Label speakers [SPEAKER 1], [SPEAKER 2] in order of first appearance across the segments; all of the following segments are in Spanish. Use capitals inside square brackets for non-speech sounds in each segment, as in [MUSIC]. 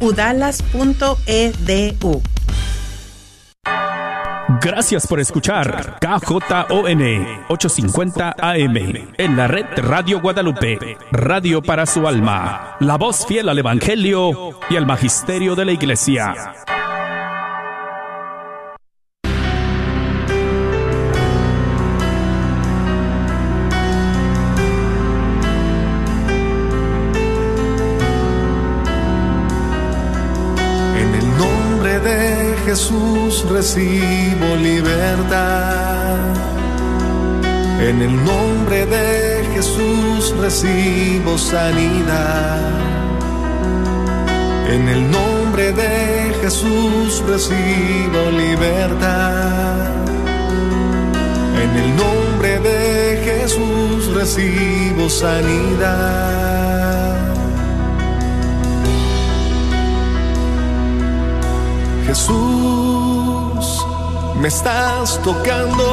[SPEAKER 1] udalas.edu.
[SPEAKER 2] Gracias por escuchar KJON 850 AM en la red Radio Guadalupe, radio para su alma, la voz fiel al Evangelio y al Magisterio de la Iglesia.
[SPEAKER 3] Recibo libertad. En el nombre de Jesús recibo sanidad. En el nombre de Jesús recibo libertad. En el nombre de Jesús recibo sanidad. Jesús, me estás tocando.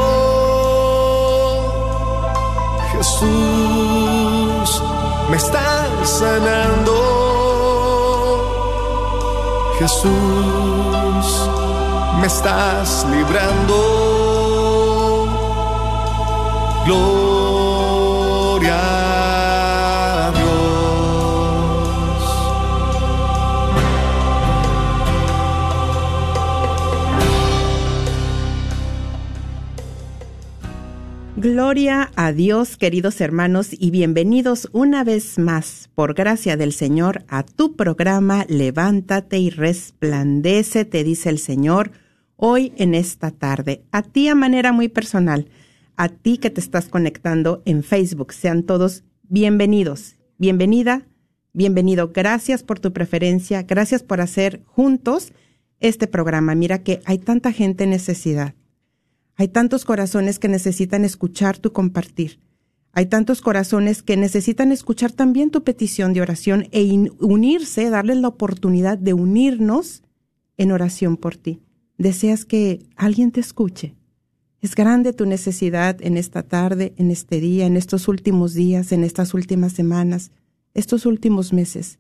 [SPEAKER 3] Jesús, me estás sanando. Jesús, me estás librando. Gloria.
[SPEAKER 1] Gloria a Dios, queridos hermanos, y bienvenidos una vez más, por gracia del Señor, a tu programa Levántate y resplandece, te dice el Señor, hoy en esta tarde. A ti a manera muy personal, a ti que te estás conectando en Facebook, sean todos bienvenidos. Bienvenida, bienvenido. Gracias por tu preferencia, gracias por hacer juntos este programa. Mira que hay tanta gente en necesidad hay tantos corazones que necesitan escuchar tu compartir. Hay tantos corazones que necesitan escuchar también tu petición de oración e unirse, darles la oportunidad de unirnos en oración por ti. Deseas que alguien te escuche. Es grande tu necesidad en esta tarde, en este día, en estos últimos días, en estas últimas semanas, estos últimos meses.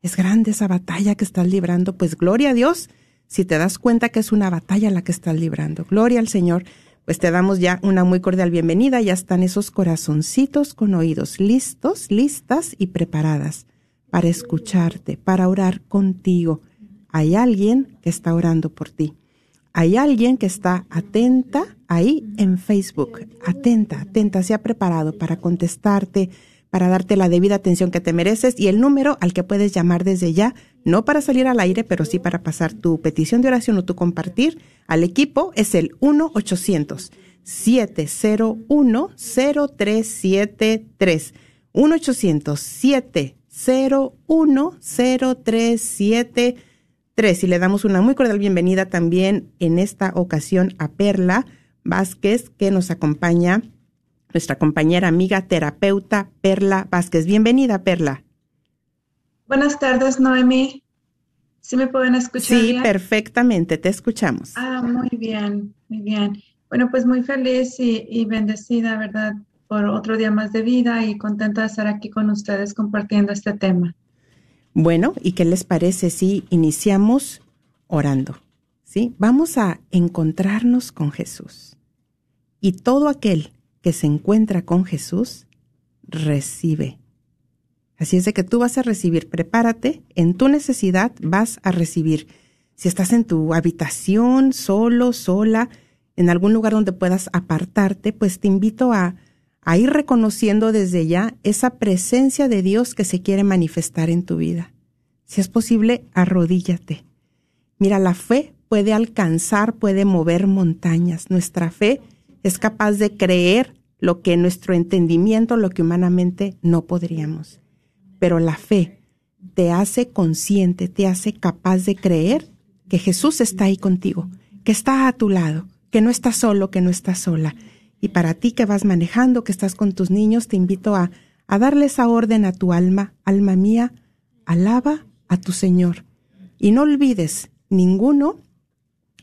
[SPEAKER 1] Es grande esa batalla que estás librando, pues gloria a Dios si te das cuenta que es una batalla la que estás librando. Gloria al Señor, pues te damos ya una muy cordial bienvenida. Ya están esos corazoncitos con oídos listos, listas y preparadas para escucharte, para orar contigo. Hay alguien que está orando por ti. Hay alguien que está atenta ahí en Facebook, atenta, atenta, se ha preparado para contestarte, para darte la debida atención que te mereces y el número al que puedes llamar desde ya, no para salir al aire, pero sí para pasar tu petición de oración o tu compartir al equipo, es el 1-800-701-0373. 1-800-701-0373. Y le damos una muy cordial bienvenida también en esta ocasión a Perla Vázquez, que nos acompaña nuestra compañera amiga terapeuta Perla Vázquez. Bienvenida, Perla.
[SPEAKER 4] Buenas tardes, Noemi. ¿Sí me pueden escuchar?
[SPEAKER 1] Sí, perfectamente, te escuchamos.
[SPEAKER 4] Ah, muy bien, muy bien. Bueno, pues muy feliz y, y, bendecida, ¿verdad? Por otro día más de vida y contenta de estar aquí con ustedes compartiendo este tema.
[SPEAKER 1] Bueno, ¿y qué les parece si iniciamos orando? ¿Sí? Vamos a encontrarnos con Jesús. Y todo aquel que se encuentra con Jesús, recibe. Así es de que tú vas a recibir, prepárate, en tu necesidad vas a recibir. Si estás en tu habitación, solo, sola, en algún lugar donde puedas apartarte, pues te invito a, ir reconociendo desde ya esa presencia de Dios que se quiere manifestar en tu vida. Si es posible, arrodíllate. Mira, la fe puede alcanzar, puede mover montañas. Nuestra fe es capaz de creer lo que nuestro entendimiento, lo que humanamente no podríamos. Pero la fe te hace consciente, te hace capaz de creer que Jesús está ahí contigo, que está a tu lado, que no estás solo, que no estás sola. Y para ti que vas manejando, que estás con tus niños, te invito a, a darle esa orden a tu alma, alma mía, alaba a tu Señor. Y no olvides ninguno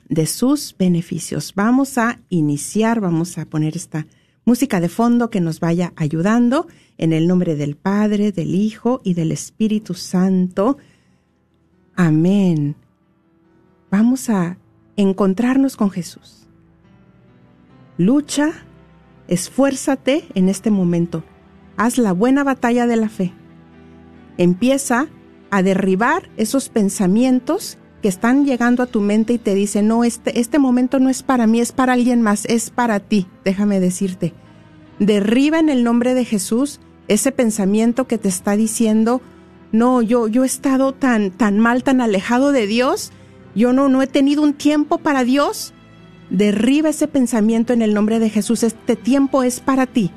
[SPEAKER 1] de sus beneficios. Vamos a iniciar, vamos a poner esta música de fondo que nos vaya ayudando en el nombre del Padre, del Hijo y del Espíritu Santo. Amén. Vamos a encontrarnos con Jesús. Lucha, esfuérzate en este momento. Haz la buena batalla de la fe. Empieza a derribar esos pensamientos que están llegando a tu mente y te dicen, no, este, este momento no es para mí, es para alguien más, es para ti, déjame decirte. Derriba en el nombre de Jesús ese pensamiento que te está diciendo, no, yo, yo he estado tan, tan mal, tan alejado de Dios, yo no, no he tenido un tiempo para Dios. Derriba ese pensamiento en el nombre de Jesús. Este tiempo es para ti.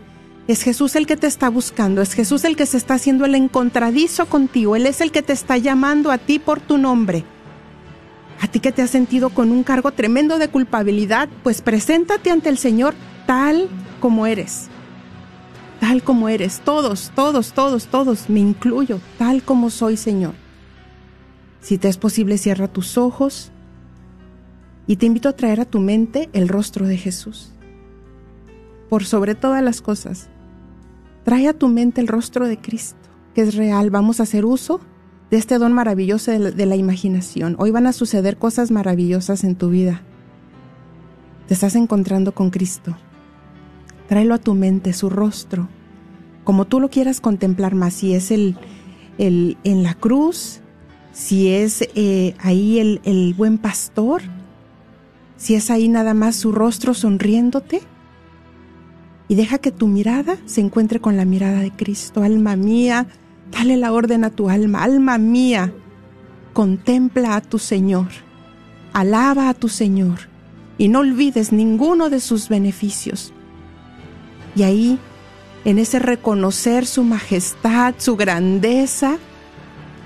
[SPEAKER 1] Es Jesús el que te está buscando, es Jesús el que se está haciendo el encontradizo contigo, Él es el que te está llamando a ti por tu nombre. A ti que te has sentido con un cargo tremendo de culpabilidad, pues preséntate ante el Señor tal como eres. Tal como eres, todos, todos, todos, todos, me incluyo, tal como soy, Señor. Si te es posible, cierra tus ojos y te invito a traer a tu mente el rostro de Jesús. Por sobre todas las cosas, trae a tu mente el rostro de Cristo, que es real. Vamos a hacer uso de este don maravilloso de la, imaginación. Hoy van a suceder cosas maravillosas en tu vida. Te estás encontrando con Cristo. Tráelo a tu mente, su rostro, como tú lo quieras contemplar más, si es el, el en la cruz, si es eh, ahí el, el buen pastor, si es ahí nada más su rostro sonriéndote, y deja que tu mirada se encuentre con la mirada de Cristo. Alma mía, dale la orden a tu alma. Alma mía, contempla a tu Señor. Alaba a tu Señor y no olvides ninguno de sus beneficios. Y ahí, en ese reconocer su majestad, su grandeza,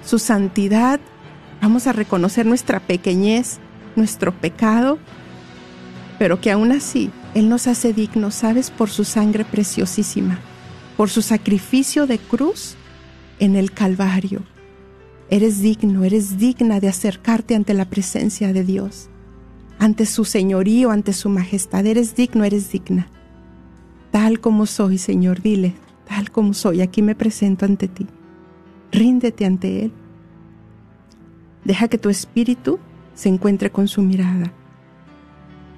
[SPEAKER 1] su santidad, vamos a reconocer nuestra pequeñez, nuestro pecado, pero que aún así Él nos hace dignos, ¿sabes? Por su sangre preciosísima, por su sacrificio de cruz en el Calvario. Eres digno, eres digna de acercarte ante la presencia de Dios, ante su señorío, ante su majestad. Eres digno, eres digna. Tal como soy, Señor, dile, tal como soy, aquí me presento ante ti. Ríndete ante Él. Deja que tu espíritu se encuentre con su mirada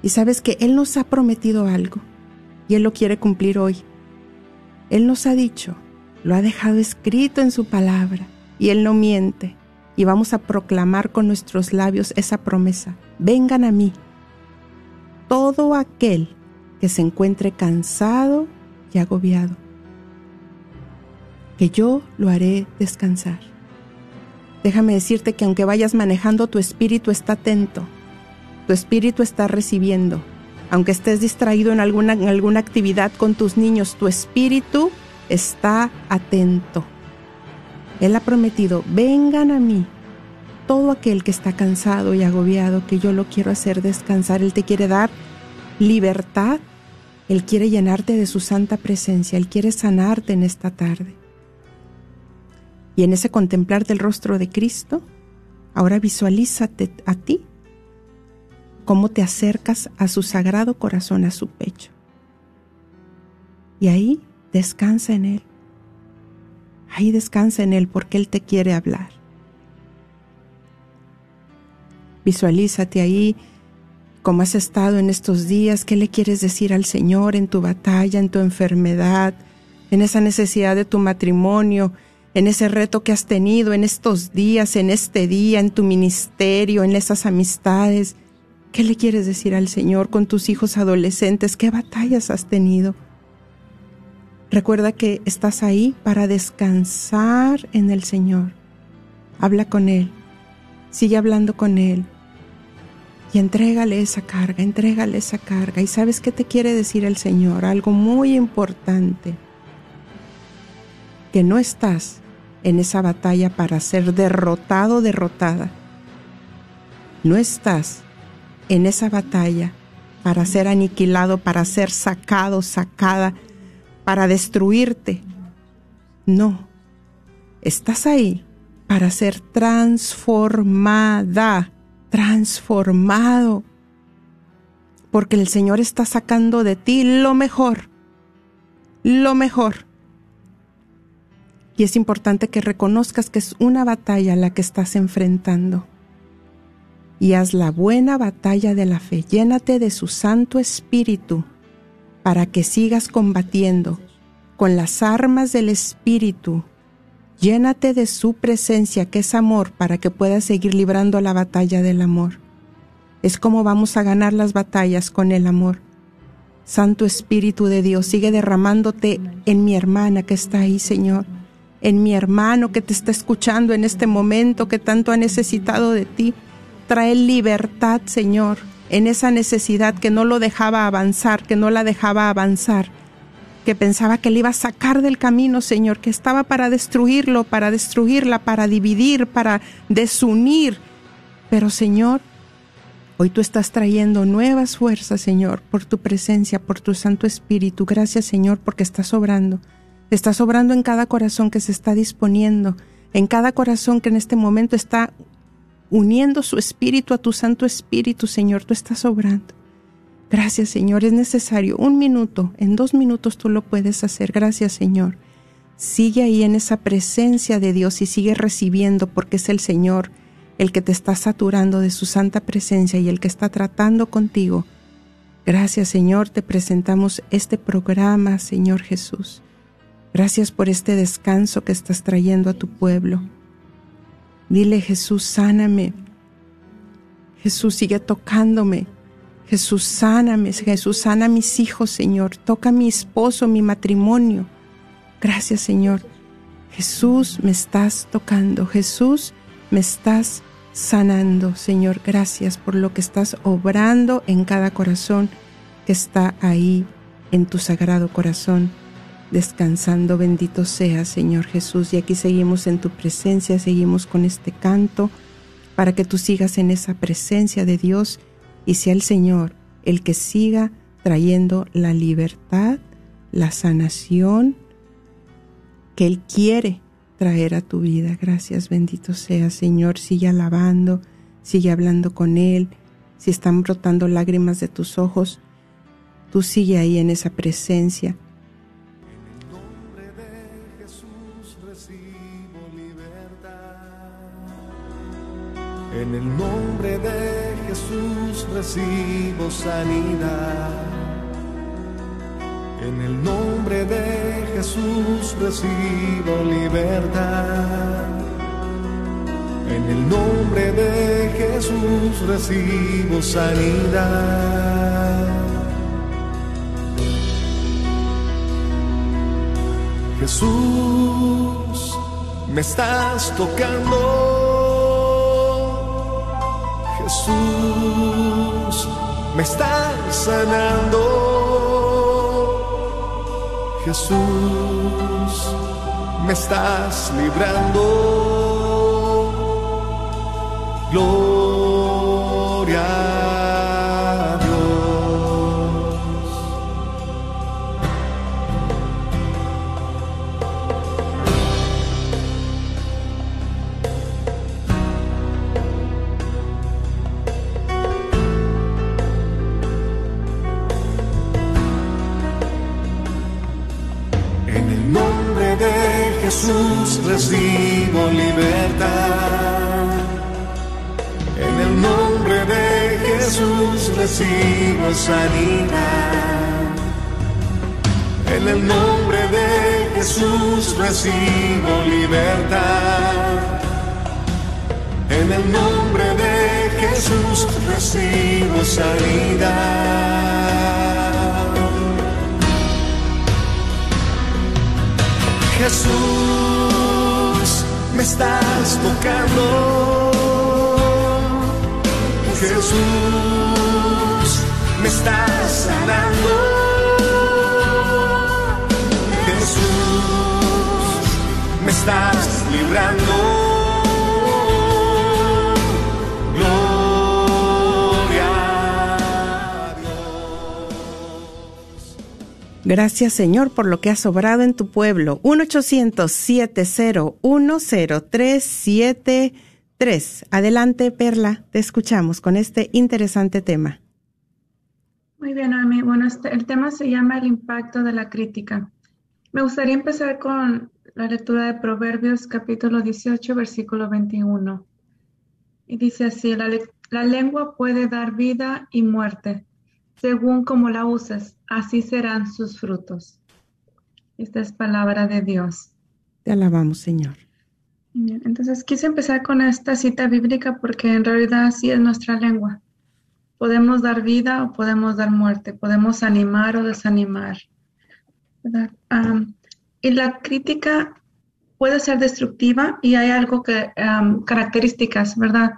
[SPEAKER 1] y sabes que Él nos ha prometido algo y Él lo quiere cumplir hoy. Él nos ha dicho, lo ha dejado escrito en su palabra y Él no miente. Y vamos a proclamar con nuestros labios esa promesa. Vengan a mí todo aquel que se encuentre cansado y agobiado, que yo lo haré descansar. Déjame decirte que aunque vayas manejando, tu espíritu está atento tu espíritu está recibiendo. Aunque estés distraído en alguna, en alguna actividad con tus niños, tu espíritu está atento. Él ha prometido, vengan a mí todo aquel que está cansado y agobiado, que yo lo quiero hacer descansar. Él te quiere dar libertad. Él quiere llenarte de su santa presencia. Él quiere sanarte en esta tarde. Y en ese contemplar del rostro de Cristo, ahora visualízate a ti cómo te acercas a su sagrado corazón, a su pecho. Y ahí descansa en Él. Ahí descansa en Él porque Él te quiere hablar. Visualízate ahí cómo has estado en estos días, qué le quieres decir al Señor en tu batalla, en tu enfermedad, en esa necesidad de tu matrimonio, en ese reto que has tenido en estos días, en este día, en tu ministerio, en esas amistades, ¿Qué le quieres decir al Señor con tus hijos adolescentes? ¿Qué batallas has tenido? Recuerda que estás ahí para descansar en el Señor. Habla con Él, sigue hablando con Él y entrégale esa carga, entrégale esa carga. ¿Y sabes qué te quiere decir el Señor? Algo muy importante, que no estás en esa batalla para ser derrotado, derrotada. No estás en esa batalla para ser aniquilado, para ser sacado, sacada, para destruirte. No, estás ahí para ser transformada, transformado, porque el Señor está sacando de ti lo mejor, lo mejor. Y es importante que reconozcas que es una batalla la que estás enfrentando. Y haz la buena batalla de la fe. Llénate de su Santo Espíritu para que sigas combatiendo con las armas del Espíritu. Llénate de su presencia, que es amor, para que puedas seguir librando la batalla del amor. Es como vamos a ganar las batallas con el amor. Santo Espíritu de Dios, sigue derramándote en mi hermana que está ahí, Señor en mi hermano que te está escuchando en este momento, que tanto ha necesitado de ti. Trae libertad, Señor, en esa necesidad que no lo dejaba avanzar, que no la dejaba avanzar, que pensaba que le iba a sacar del camino, Señor, que estaba para destruirlo, para destruirla, para dividir, para desunir. Pero, Señor, Hoy tú estás trayendo nuevas fuerzas, Señor, por tu presencia, por tu Santo Espíritu. Gracias, Señor, porque estás obrando. Estás obrando en cada corazón que se está disponiendo, en cada corazón que en este momento está uniendo su espíritu a tu Santo Espíritu, Señor, tú estás obrando. Gracias, Señor, es necesario un minuto, en dos minutos tú lo puedes hacer. Gracias, Señor. Sigue ahí en esa presencia de Dios y sigue recibiendo porque es el Señor el que te está saturando de su santa presencia y el que está tratando contigo. Gracias, Señor, te presentamos este programa, Señor Jesús. Gracias por este descanso que estás trayendo a tu pueblo. Dile, Jesús, sáname. Jesús, sigue tocándome. Jesús, sáname. Jesús, sana a mis hijos, Señor. Toca a mi esposo, mi matrimonio. Gracias, Señor. Jesús, me estás tocando. Jesús, me estás sanando. Señor, gracias por lo que estás obrando en cada corazón que está ahí en tu sagrado corazón descansando. Bendito sea, Señor Jesús. Y aquí seguimos en tu presencia, seguimos con este canto, para que tú sigas en esa presencia de Dios y sea el Señor el que siga trayendo la libertad, la sanación que Él quiere traer a tu vida. Gracias, bendito sea, Señor. Sigue alabando, sigue hablando con Él. Si están brotando lágrimas de tus ojos, tú sigue ahí en esa presencia
[SPEAKER 3] En el nombre de Jesús recibo sanidad. En el nombre de Jesús recibo libertad. En el nombre de Jesús recibo sanidad. Jesús, me estás tocando Jesús, me estás sanando. Jesús, me estás librando. Recibo libertad. En el nombre de Jesús recibo sanidad. En el nombre de Jesús recibo libertad. En el nombre de Jesús recibo sanidad. Jesús, estás tocando. Jesús, me estás sanando. Jesús, me estás librando.
[SPEAKER 1] Gracias Señor por lo que has sobrado en tu pueblo. 1-800-701-0373. Adelante, Perla, te escuchamos con este interesante tema.
[SPEAKER 4] Muy bien, Ami. Bueno, este, el tema se llama el impacto de la crítica. Me gustaría empezar con la lectura de Proverbios capítulo 18, versículo 21. Y dice así, la, la lengua puede dar vida y muerte. Según como la uses, así serán sus frutos. Esta es palabra de Dios.
[SPEAKER 1] Te alabamos, Señor.
[SPEAKER 4] Entonces quise empezar con esta cita bíblica porque en realidad así es nuestra lengua. Podemos dar vida o podemos dar muerte, podemos animar o desanimar. y la crítica puede ser destructiva y hay algo que, características, ¿verdad?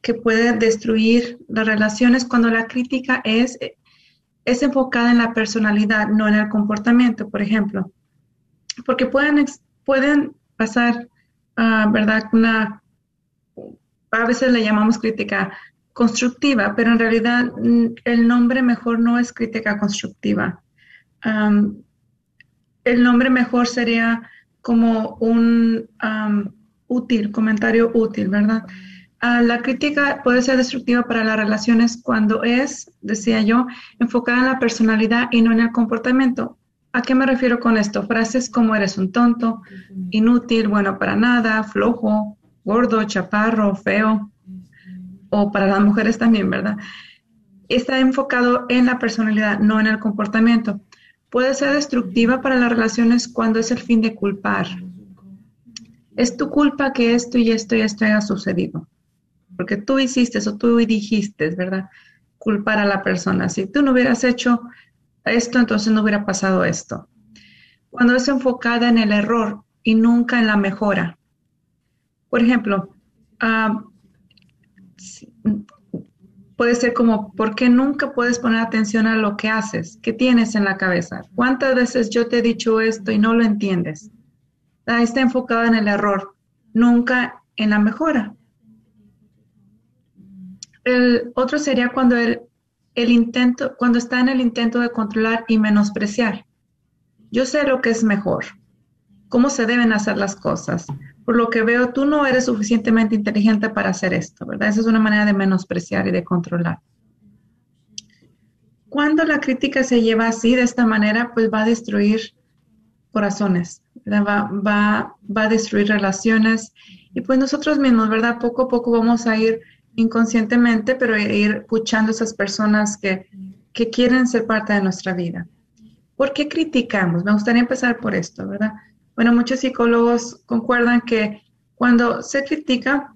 [SPEAKER 4] Que puede destruir las relaciones cuando la crítica es, es enfocada en la personalidad, no en el comportamiento, por ejemplo. Porque pueden, pueden pasar ¿verdad? Una, a veces le llamamos crítica constructiva, pero en realidad mm, el nombre mejor no es crítica constructiva. el nombre mejor sería como un útil, comentario útil, ¿verdad? Ah, la crítica puede ser destructiva para las relaciones cuando es, decía yo, enfocada en la personalidad y no en el comportamiento. ¿A qué me refiero con esto? Frases como eres un tonto, inútil, bueno para nada, flojo, gordo, chaparro, feo, o para las mujeres también, ¿verdad? Está enfocado en la personalidad, no en el comportamiento. Puede ser destructiva para las relaciones cuando es el fin de culpar. Es tu culpa que esto y esto y esto haya sucedido. Porque tú hiciste eso, tú dijiste, ¿verdad? Culpar a la persona. Si tú no hubieras hecho esto, entonces no hubiera pasado esto. Cuando es enfocada en el error y nunca en la mejora. Por ejemplo, ah, puede ser como, ¿por qué nunca puedes poner atención a lo que haces? ¿Qué tienes en la cabeza? ¿Cuántas veces yo te he dicho esto y no lo entiendes? Está enfocada en el error, nunca en la mejora. El otro sería cuando el el intento, cuando está en el intento de controlar y menospreciar. Yo sé lo que es mejor, cómo se deben hacer las cosas. Por lo que veo, tú no eres suficientemente inteligente para hacer esto, ¿verdad? Esa es una manera de menospreciar y de controlar. Cuando la crítica se lleva así, de esta manera, pues va a destruir corazones, Va, va, va a destruir relaciones y pues nosotros mismos, ¿verdad? Poco a poco vamos a ir inconscientemente, pero ir escuchando a esas personas que, que quieren ser parte de nuestra vida. ¿Por qué criticamos? Me gustaría empezar por esto, ¿verdad? Bueno, muchos psicólogos concuerdan que cuando se critica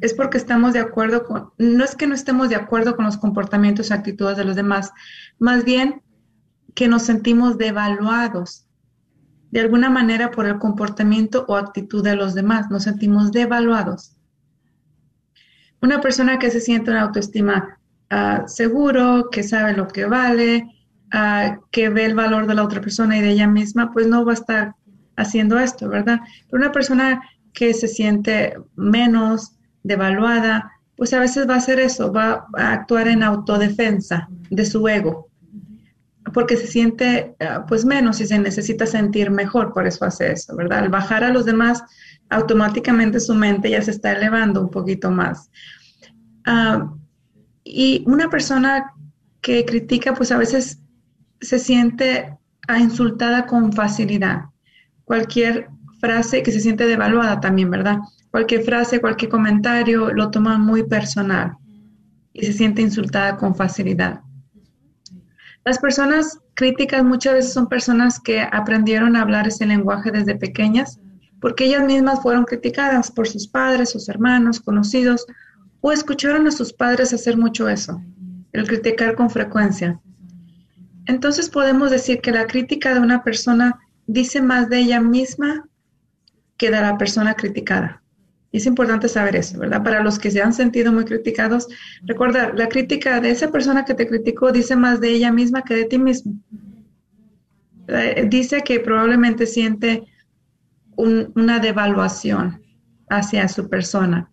[SPEAKER 4] es porque estamos de acuerdo con, no es que no estemos de acuerdo con los comportamientos y actitudes de los demás, más bien que nos sentimos devaluados de alguna manera por el comportamiento o actitud de los demás, nos sentimos devaluados. Una persona que se siente una autoestima ah, seguro, que sabe lo que vale, ah, que ve el valor de la otra persona y de ella misma, pues no va a estar haciendo esto, ¿verdad? Pero una persona que se siente menos devaluada, pues a veces va a hacer eso, va a actuar en autodefensa de su ego, porque se siente ah, pues menos y se necesita sentir mejor, por eso hace eso, ¿verdad? Al bajar a los demás, automáticamente su mente ya se está elevando un poquito más. Ah, y una persona que critica, pues a veces se siente insultada con facilidad. Cualquier frase que se siente devaluada también, ¿verdad? Cualquier frase, cualquier comentario lo toma muy personal y se siente insultada con facilidad. Las personas críticas muchas veces son personas que aprendieron a hablar ese lenguaje desde pequeñas porque ellas mismas fueron criticadas por sus padres, sus hermanos, conocidos, o escucharon a sus padres hacer mucho eso, el criticar con frecuencia. Entonces podemos decir que la crítica de una persona dice más de ella misma que de la persona criticada. Es importante saber eso, ¿verdad? Para los que se han sentido muy criticados, recuerda, la crítica de esa persona que te criticó dice más de ella misma que de ti mismo. Eh, dice que probablemente siente una devaluación hacia su persona.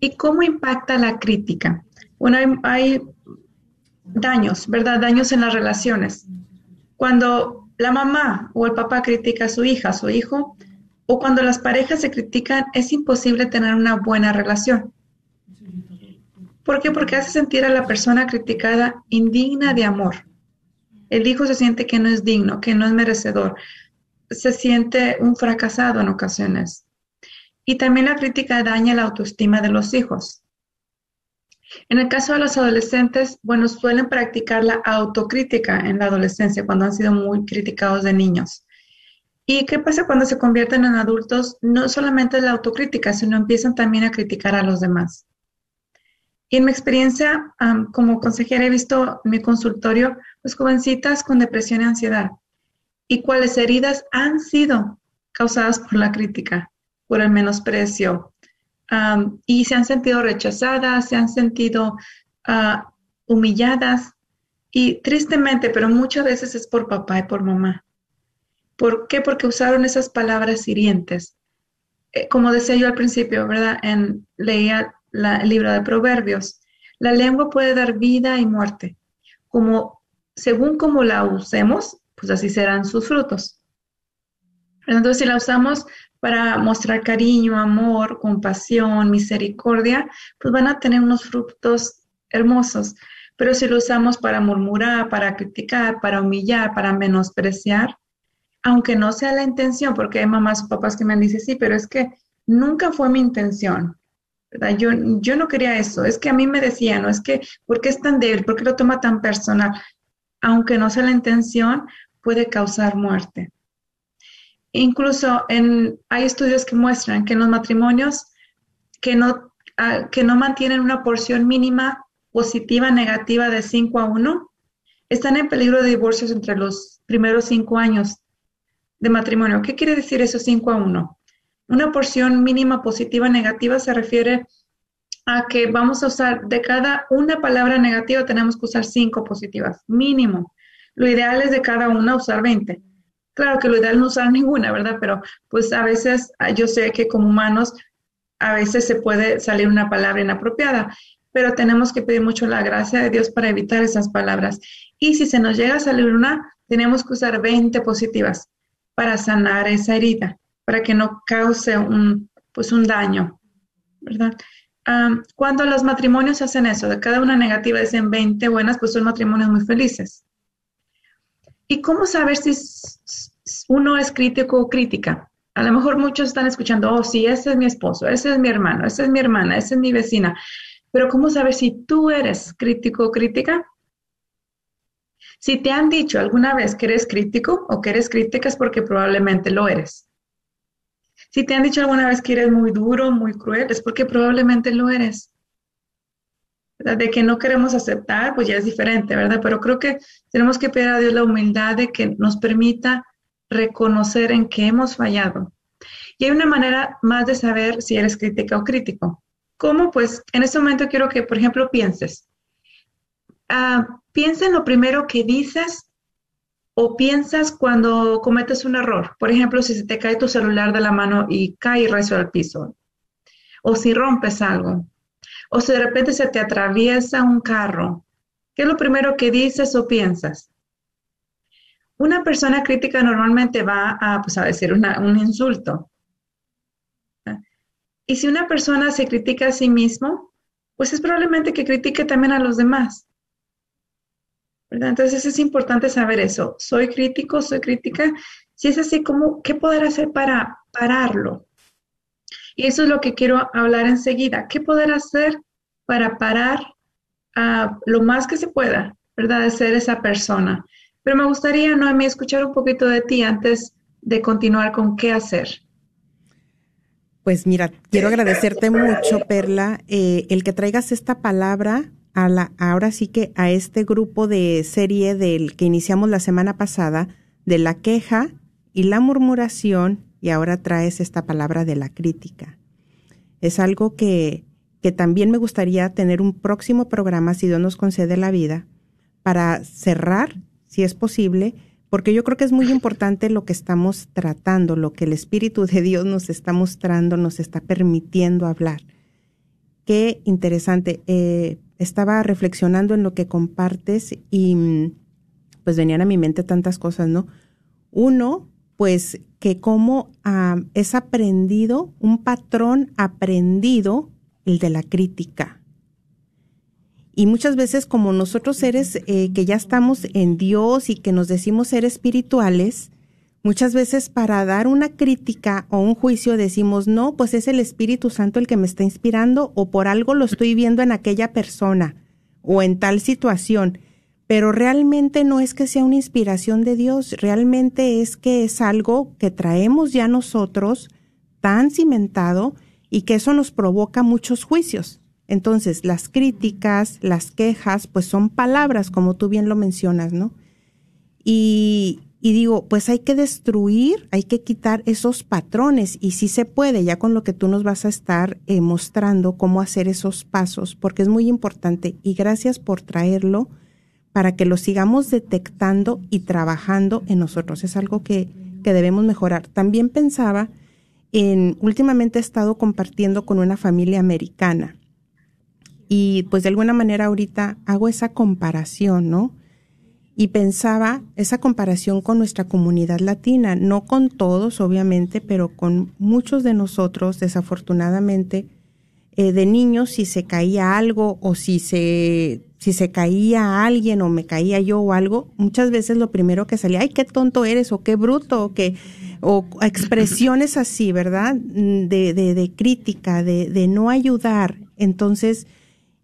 [SPEAKER 4] ¿Y cómo impacta la crítica? Bueno, hay, daños, ¿verdad? Daños en las relaciones. Cuando la mamá o el papá critica a su hija, a su hijo, o cuando las parejas se critican, es imposible tener una buena relación. ¿Por qué? Porque hace sentir a la persona criticada indigna de amor. El hijo se siente que no es digno, que no es merecedor, se siente un fracasado en ocasiones. Y también la crítica daña la autoestima de los hijos. En el caso de los adolescentes, bueno, suelen practicar la autocrítica en la adolescencia cuando han sido muy criticados de niños. ¿Y qué pasa cuando se convierten en adultos? No solamente la autocrítica, sino empiezan también a criticar a los demás. Y en mi experiencia como consejera he visto en mi consultorio, pues jovencitas con depresión y ansiedad, y cuáles heridas han sido causadas por la crítica, por el menosprecio, y se han sentido rechazadas, se han sentido ah, humilladas, y tristemente, pero muchas veces es por papá y por mamá. ¿Por qué? Porque usaron esas palabras hirientes. Eh, como decía yo al principio, ¿verdad? En, leía el libro de Proverbios. La lengua puede dar vida y muerte. Como, según como la usemos, pues así serán sus frutos. Entonces, si la usamos para mostrar cariño, amor, compasión, misericordia, pues van a tener unos frutos hermosos. Pero si lo usamos para murmurar, para criticar, para humillar, para menospreciar, aunque no sea la intención, porque hay mamás o papás que me dicen, sí, pero es que nunca fue mi intención. Yo, yo no quería eso, es que a mí me decían, no es que, ¿por qué es tan débil? ¿Por qué lo toma tan personal? Aunque no sea la intención, puede causar muerte. Incluso hay estudios que muestran que en los matrimonios que no, ah, que no mantienen una porción mínima positiva, negativa de 5 a 1, están en peligro de divorcios entre los primeros 5 años de matrimonio. ¿Qué quiere decir eso 5 a 1? Una porción mínima positiva negativa se refiere a que vamos a usar de cada una palabra negativa tenemos que usar cinco positivas, mínimo. Lo ideal es de cada una usar 20. Claro que lo ideal es no usar ninguna, ¿verdad? Pero pues a veces ah, yo sé que como humanos a veces se puede salir una palabra inapropiada, pero tenemos que pedir mucho la gracia de Dios para evitar esas palabras. Y si se nos llega a salir una, tenemos que usar 20 positivas para sanar esa herida para que no cause un, pues un daño, ¿verdad? cuando los matrimonios hacen eso, de cada una negativa dicen 20 buenas, pues son matrimonios muy felices. ¿Y cómo saber si uno es crítico o crítica? A lo mejor muchos están escuchando, oh, sí, ese es mi esposo, ese es mi hermano, esa es mi hermana, esa es mi vecina. Pero ¿cómo saber si tú eres crítico o crítica? Si te han dicho alguna vez que eres crítico o que eres crítica es porque probablemente lo eres. Si te han dicho alguna vez que eres muy duro, muy cruel, es porque probablemente lo eres. De que no queremos aceptar, pues ya es diferente, ¿verdad? Pero creo que tenemos que pedir a Dios la humildad de que nos permita reconocer en qué hemos fallado. Y hay una manera más de saber si eres crítica o crítico. ¿Cómo? Pues en este momento quiero que, por ejemplo, pienses. Uh, piensa en lo primero que dices o piensas cuando cometes un error. Por ejemplo, si se te cae tu celular de la mano y cae recio al piso. O si rompes algo. O si de repente se te atraviesa un carro. ¿Qué es lo primero que dices o piensas? Una persona crítica normalmente va a, pues, a decir un insulto. Y si una persona se critica a sí mismo, pues es probablemente que critique también a los demás. Entonces es importante saber eso. ¿Soy crítico? ¿Soy crítica? Si es así, ¿cómo, ¿qué poder hacer para pararlo? Y eso es lo que quiero hablar enseguida. ¿Qué poder hacer para parar lo más que se pueda, ¿verdad? De ser esa persona. Pero me gustaría, Noemi, escuchar un poquito de ti antes de continuar con qué hacer.
[SPEAKER 1] Pues mira, quiero agradecerte mucho, Perla, eh, el que traigas esta palabra a la, ahora sí que a este grupo de serie del que iniciamos la semana pasada, de la queja y la murmuración, y ahora traes esta palabra de la crítica. Es algo que, que también me gustaría tener un próximo programa, si Dios nos concede la vida, para cerrar, si es posible, porque yo creo que es muy importante lo que estamos tratando, lo que el Espíritu de Dios nos está mostrando, nos está permitiendo hablar. Qué interesante. Eh, estaba reflexionando en lo que compartes y pues venían a mi mente tantas cosas, ¿no? Uno, pues que como ah, es aprendido, un patrón aprendido, el de la crítica. Y muchas veces como nosotros seres eh, que ya estamos en Dios y que nos decimos ser espirituales, Muchas veces para dar una crítica o un juicio decimos, no, pues es el Espíritu Santo el que me está inspirando o por algo lo estoy viendo en aquella persona o en tal situación. Pero realmente no es que sea una inspiración de Dios, realmente es que es algo que traemos ya nosotros tan cimentado y que eso nos provoca muchos juicios. Entonces, las críticas, las quejas, pues son palabras, como tú bien lo mencionas, ¿no? Y, digo, pues hay que destruir, hay que quitar esos patrones y si se puede, ya con lo que tú nos vas a estar eh, mostrando cómo hacer esos pasos, porque es muy importante y gracias por traerlo para que lo sigamos detectando y trabajando en nosotros. Es algo que, que debemos mejorar. También pensaba en, últimamente he estado compartiendo con una familia americana y pues de alguna manera ahorita hago esa comparación, ¿no? y pensaba esa comparación con nuestra comunidad latina, no con todos, obviamente, pero con muchos de nosotros, desafortunadamente, eh, de niños, si se caía algo o si se, si se caía alguien o me caía yo o algo, muchas veces lo primero que salía, ay, qué tonto eres o qué bruto o qué, o expresiones así, ¿verdad? De, de, de crítica, de, de no ayudar. Entonces,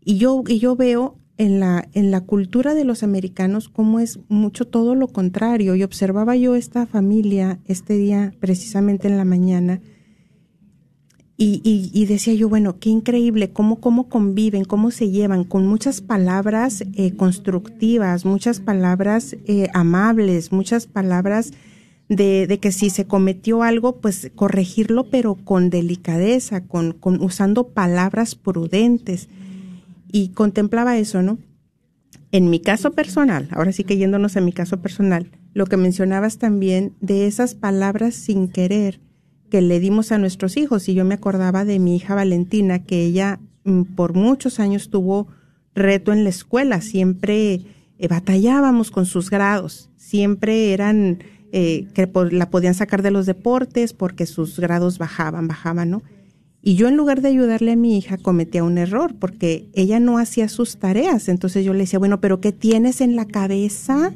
[SPEAKER 1] y yo, y yo veo en la, en la cultura de los americanos como es mucho todo lo contrario. Y observaba yo esta familia este día, precisamente en la mañana, y, y, decía yo, bueno, qué increíble, cómo, cómo conviven, cómo se llevan, con muchas palabras eh, constructivas, muchas palabras eh, amables, muchas palabras de, de, que si se cometió algo, pues corregirlo, pero con delicadeza, con, con usando palabras prudentes y contemplaba eso, ¿no? En mi caso personal, ahora sí que yéndonos a mi caso personal, lo que mencionabas también de esas palabras sin querer que le dimos a nuestros hijos. Y yo me acordaba de mi hija Valentina, que ella mm, por muchos años tuvo reto en la escuela, siempre eh, batallábamos con sus grados, siempre eran eh, que la podían sacar de los deportes porque sus grados bajaban, bajaban, ¿no? Y yo en lugar de ayudarle a mi hija cometía un error porque ella no hacía sus tareas. Entonces yo le decía, bueno, pero ¿qué tienes en la cabeza?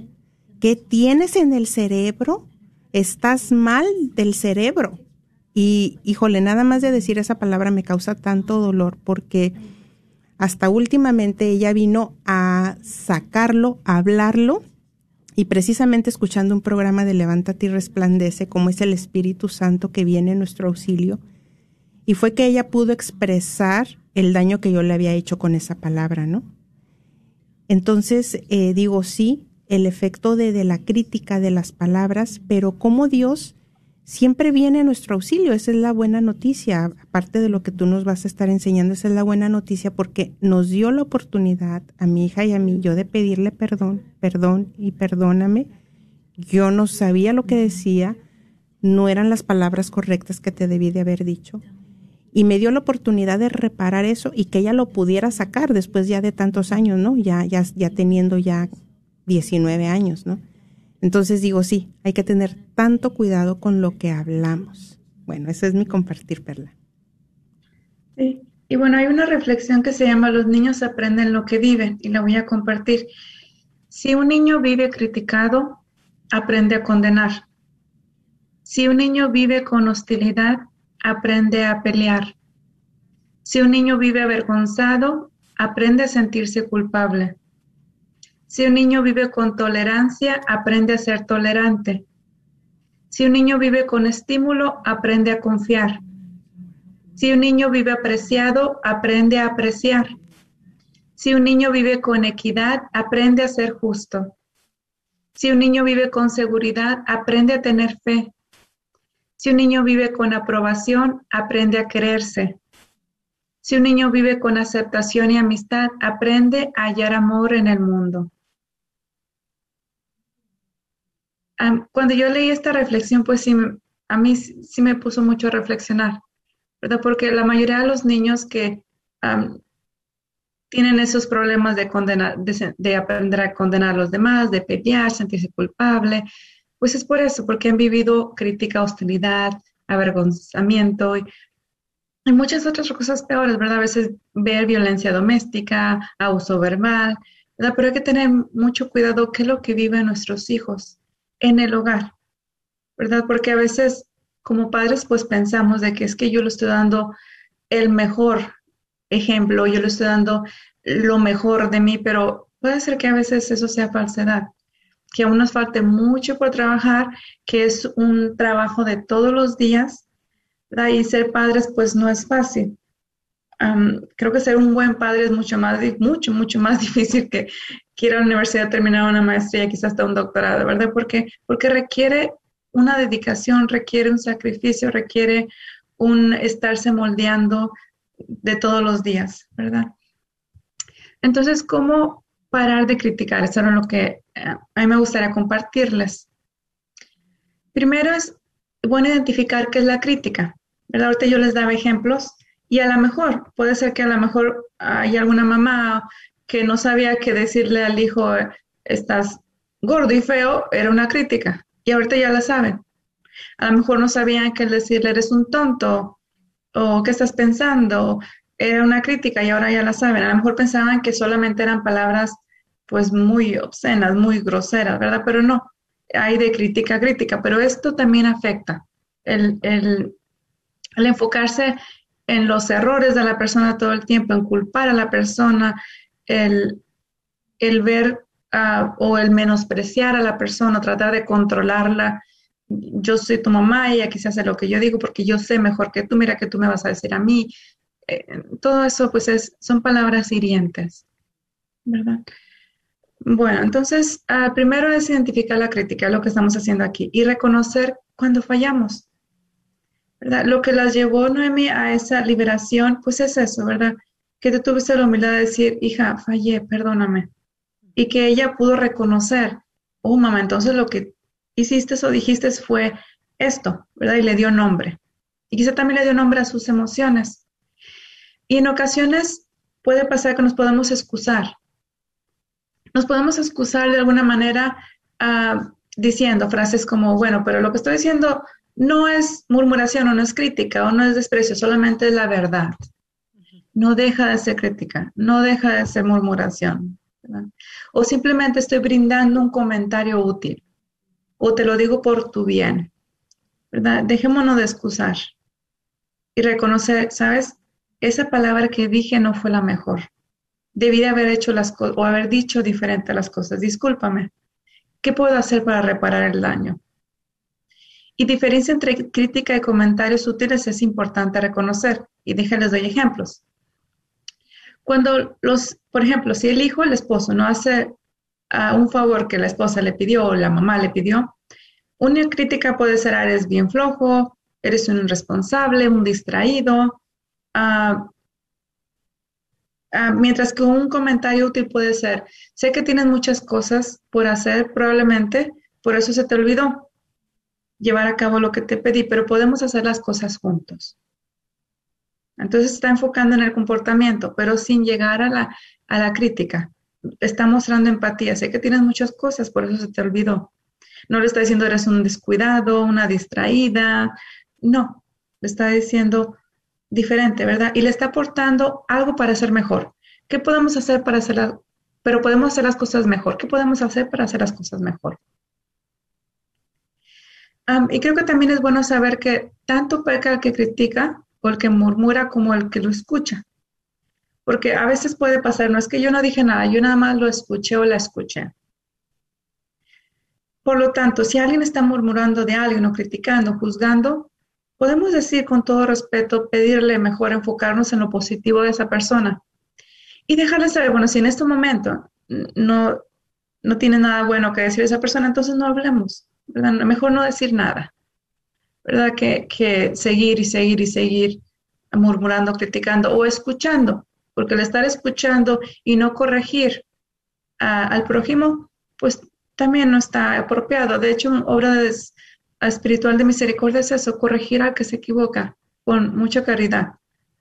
[SPEAKER 1] ¿Qué tienes en el cerebro? Estás mal del cerebro. Y híjole, nada más de decir esa palabra me causa tanto dolor porque hasta últimamente ella vino a sacarlo, a hablarlo y precisamente escuchando un programa de Levántate y Resplandece, como es el Espíritu Santo que viene en nuestro auxilio, y fue que ella pudo expresar el daño que yo le había hecho con esa palabra, ¿no? Entonces, eh, digo, sí, el efecto de, de, la crítica de las palabras, pero como Dios siempre viene a nuestro auxilio, esa es la buena noticia, aparte de lo que tú nos vas a estar enseñando, esa es la buena noticia porque nos dio la oportunidad a mi hija y a mí, yo de pedirle perdón, perdón y perdóname, yo no sabía lo que decía, no eran las palabras correctas que te debí de haber dicho, y me dio la oportunidad de reparar eso y que ella lo pudiera sacar después ya de tantos años, ¿no? Ya, ya, ya teniendo ya 19 años, ¿no? Entonces digo, sí, hay que tener tanto cuidado con lo que hablamos. Bueno, ese es mi compartir, Perla.
[SPEAKER 4] Sí, y bueno, hay una reflexión que se llama Los niños aprenden lo que viven y la voy a compartir. Si un niño vive criticado, aprende a condenar. Si un niño vive con hostilidad, aprende a pelear. Si un niño vive avergonzado, aprende a sentirse culpable. Si un niño vive con tolerancia, aprende a ser tolerante. Si un niño vive con estímulo, aprende a confiar. Si un niño vive apreciado, aprende a apreciar. Si un niño vive con equidad, aprende a ser justo. Si un niño vive con seguridad, aprende a tener fe. Si un niño vive con aprobación, aprende a quererse. Si un niño vive con aceptación y amistad, aprende a hallar amor en el mundo. Cuando yo leí esta reflexión, pues sí, a mí sí me puso mucho a reflexionar, ¿verdad? Porque la mayoría de los niños que tienen esos problemas de, condenar, de, aprender a condenar a los demás, de pelear, sentirse culpable, pues es por eso, porque han vivido crítica, hostilidad, avergonzamiento y, muchas otras cosas peores, ¿verdad? A veces ver violencia doméstica, abuso verbal, ¿verdad? Pero hay que tener mucho cuidado qué es lo que viven nuestros hijos en el hogar, ¿verdad? Porque a veces como padres pues pensamos de que es que yo le estoy dando el mejor ejemplo, yo le estoy dando lo mejor de mí, pero puede ser que a veces eso sea falsedad, que aún nos falte mucho por trabajar, que es un trabajo de todos los días, ¿verdad? y ser padres pues no es fácil. creo que ser un buen padre es mucho más, mucho, mucho más [LAUGHS] difícil que, que la universidad, terminar una maestría, quizás hasta un doctorado, ¿verdad? Porque, porque requiere una dedicación, requiere un sacrificio, requiere un estarse moldeando de todos los días, ¿verdad? Entonces, ¿cómo parar de criticar? Eso es lo que eh, a mí me gustaría compartirles. Primero es bueno identificar qué es la crítica, ¿verdad? Ahorita yo les daba ejemplos y a lo mejor, puede ser que a lo mejor hay alguna mamá que no sabía qué decirle al hijo, estás gordo y feo, era una crítica, y ahorita ya la saben. A lo mejor no sabían que decirle eres un tonto o qué estás pensando, era una crítica y ahora ya la saben. A lo mejor pensaban que solamente eran palabras pues muy obscenas, muy groseras, ¿verdad? Pero no, hay de crítica a crítica, pero esto también afecta. El, el enfocarse en los errores de la persona todo el tiempo, en culpar a la persona, el, el ver o el menospreciar a la persona, tratar de controlarla. Yo soy tu mamá y aquí se hace lo que yo digo porque yo sé mejor que tú, mira que tú me vas a decir a mí. Eh, todo eso pues es, son palabras hirientes, ¿verdad? Bueno, entonces, ah, primero es identificar la crítica, lo que estamos haciendo aquí, y reconocer cuando fallamos, ¿verdad? Lo que las llevó Noemi a esa liberación, pues es eso, ¿verdad? Que tú tuviste la humildad de decir, hija, fallé, perdóname y que ella pudo reconocer, oh mamá, entonces lo que hiciste o dijiste fue esto, ¿verdad? Y le dio nombre. Y quizá también le dio nombre a sus emociones. Y en ocasiones puede pasar que nos podemos excusar. Nos podemos excusar de alguna manera uh, diciendo frases como, bueno, pero lo que estoy diciendo no es murmuración o no es crítica o no es desprecio, solamente es la verdad. No deja de ser crítica, no deja de ser murmuración. O simplemente estoy brindando un comentario útil. O te lo digo por tu bien. ¿verdad? Dejémonos de excusar y reconocer, ¿sabes? Esa palabra que dije no fue la mejor. Debí haber hecho las cosas o haber dicho diferente las cosas. Discúlpame. ¿Qué puedo hacer para reparar el daño? Y diferencia entre crítica y comentarios útiles es importante reconocer. Y déjenles doy ejemplos. Cuando los, por ejemplo, si el hijo, el esposo, no hace uh, un favor que la esposa le pidió o la mamá le pidió, una crítica puede ser, ah, eres bien flojo, eres un irresponsable, un distraído, Uh, mientras que un comentario útil puede ser, sé que tienes muchas cosas por hacer probablemente, por eso se te olvidó llevar a cabo lo que te pedí, pero podemos hacer las cosas juntos. Entonces está enfocando en el comportamiento, pero sin llegar a la, a la crítica. Está mostrando empatía. Sé que tienes muchas cosas, por eso se te olvidó. No le está diciendo eres un descuidado, una distraída. No, le está diciendo diferente, ¿verdad? Y le está aportando algo para ser mejor. ¿Qué podemos hacer para hacer pero podemos hacer las cosas mejor? ¿Qué podemos hacer para hacer las cosas mejor? y creo que también es bueno saber que tanto peca el que critica o el que murmura como el que lo escucha. Porque a veces puede pasar, no es que yo no dije nada, yo nada más lo escuché o la escuché. Por lo tanto, si alguien está murmurando de alguien o criticando, juzgando, podemos decir con todo respeto, pedirle mejor enfocarnos en lo positivo de esa persona y dejarle saber, bueno, si en este momento no, no tiene nada bueno que decir esa persona, entonces no hablemos, Mejor no decir nada. ¿Verdad? Que, que seguir y seguir y seguir murmurando, criticando o escuchando, porque el estar escuchando y no corregir al prójimo, pues también no está apropiado. De hecho, obra de, espiritual de misericordia es eso, corregir al que se equivoca con mucha caridad,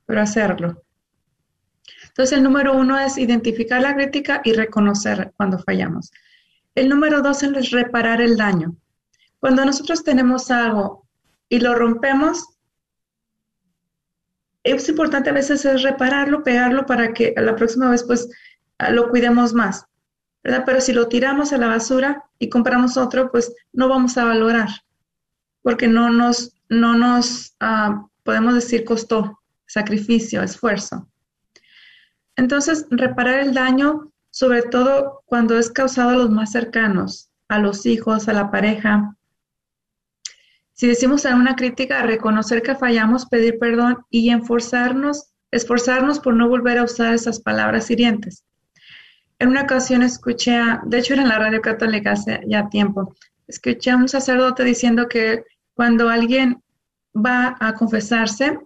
[SPEAKER 4] pero hacerlo. Entonces, el número uno es identificar la crítica y reconocer cuando fallamos. El número dos es reparar el daño. Cuando nosotros tenemos algo y lo rompemos, es importante a veces es repararlo, pegarlo para que la próxima vez pues ah, lo cuidemos más, ¿verdad? Pero si lo tiramos a la basura y compramos otro, pues no vamos a valorar. porque no nos, no nos ah, podemos decir costó sacrificio, esfuerzo. Entonces, reparar el daño, sobre todo cuando es causado a los más cercanos, a los hijos, a la pareja. Si decimos alguna crítica, reconocer que fallamos, pedir perdón y esforzarnos por no volver a usar esas palabras hirientes. En una ocasión escuché, de hecho era en la radio católica hace ya tiempo, escuché a un sacerdote diciendo que cuando alguien va a confesarse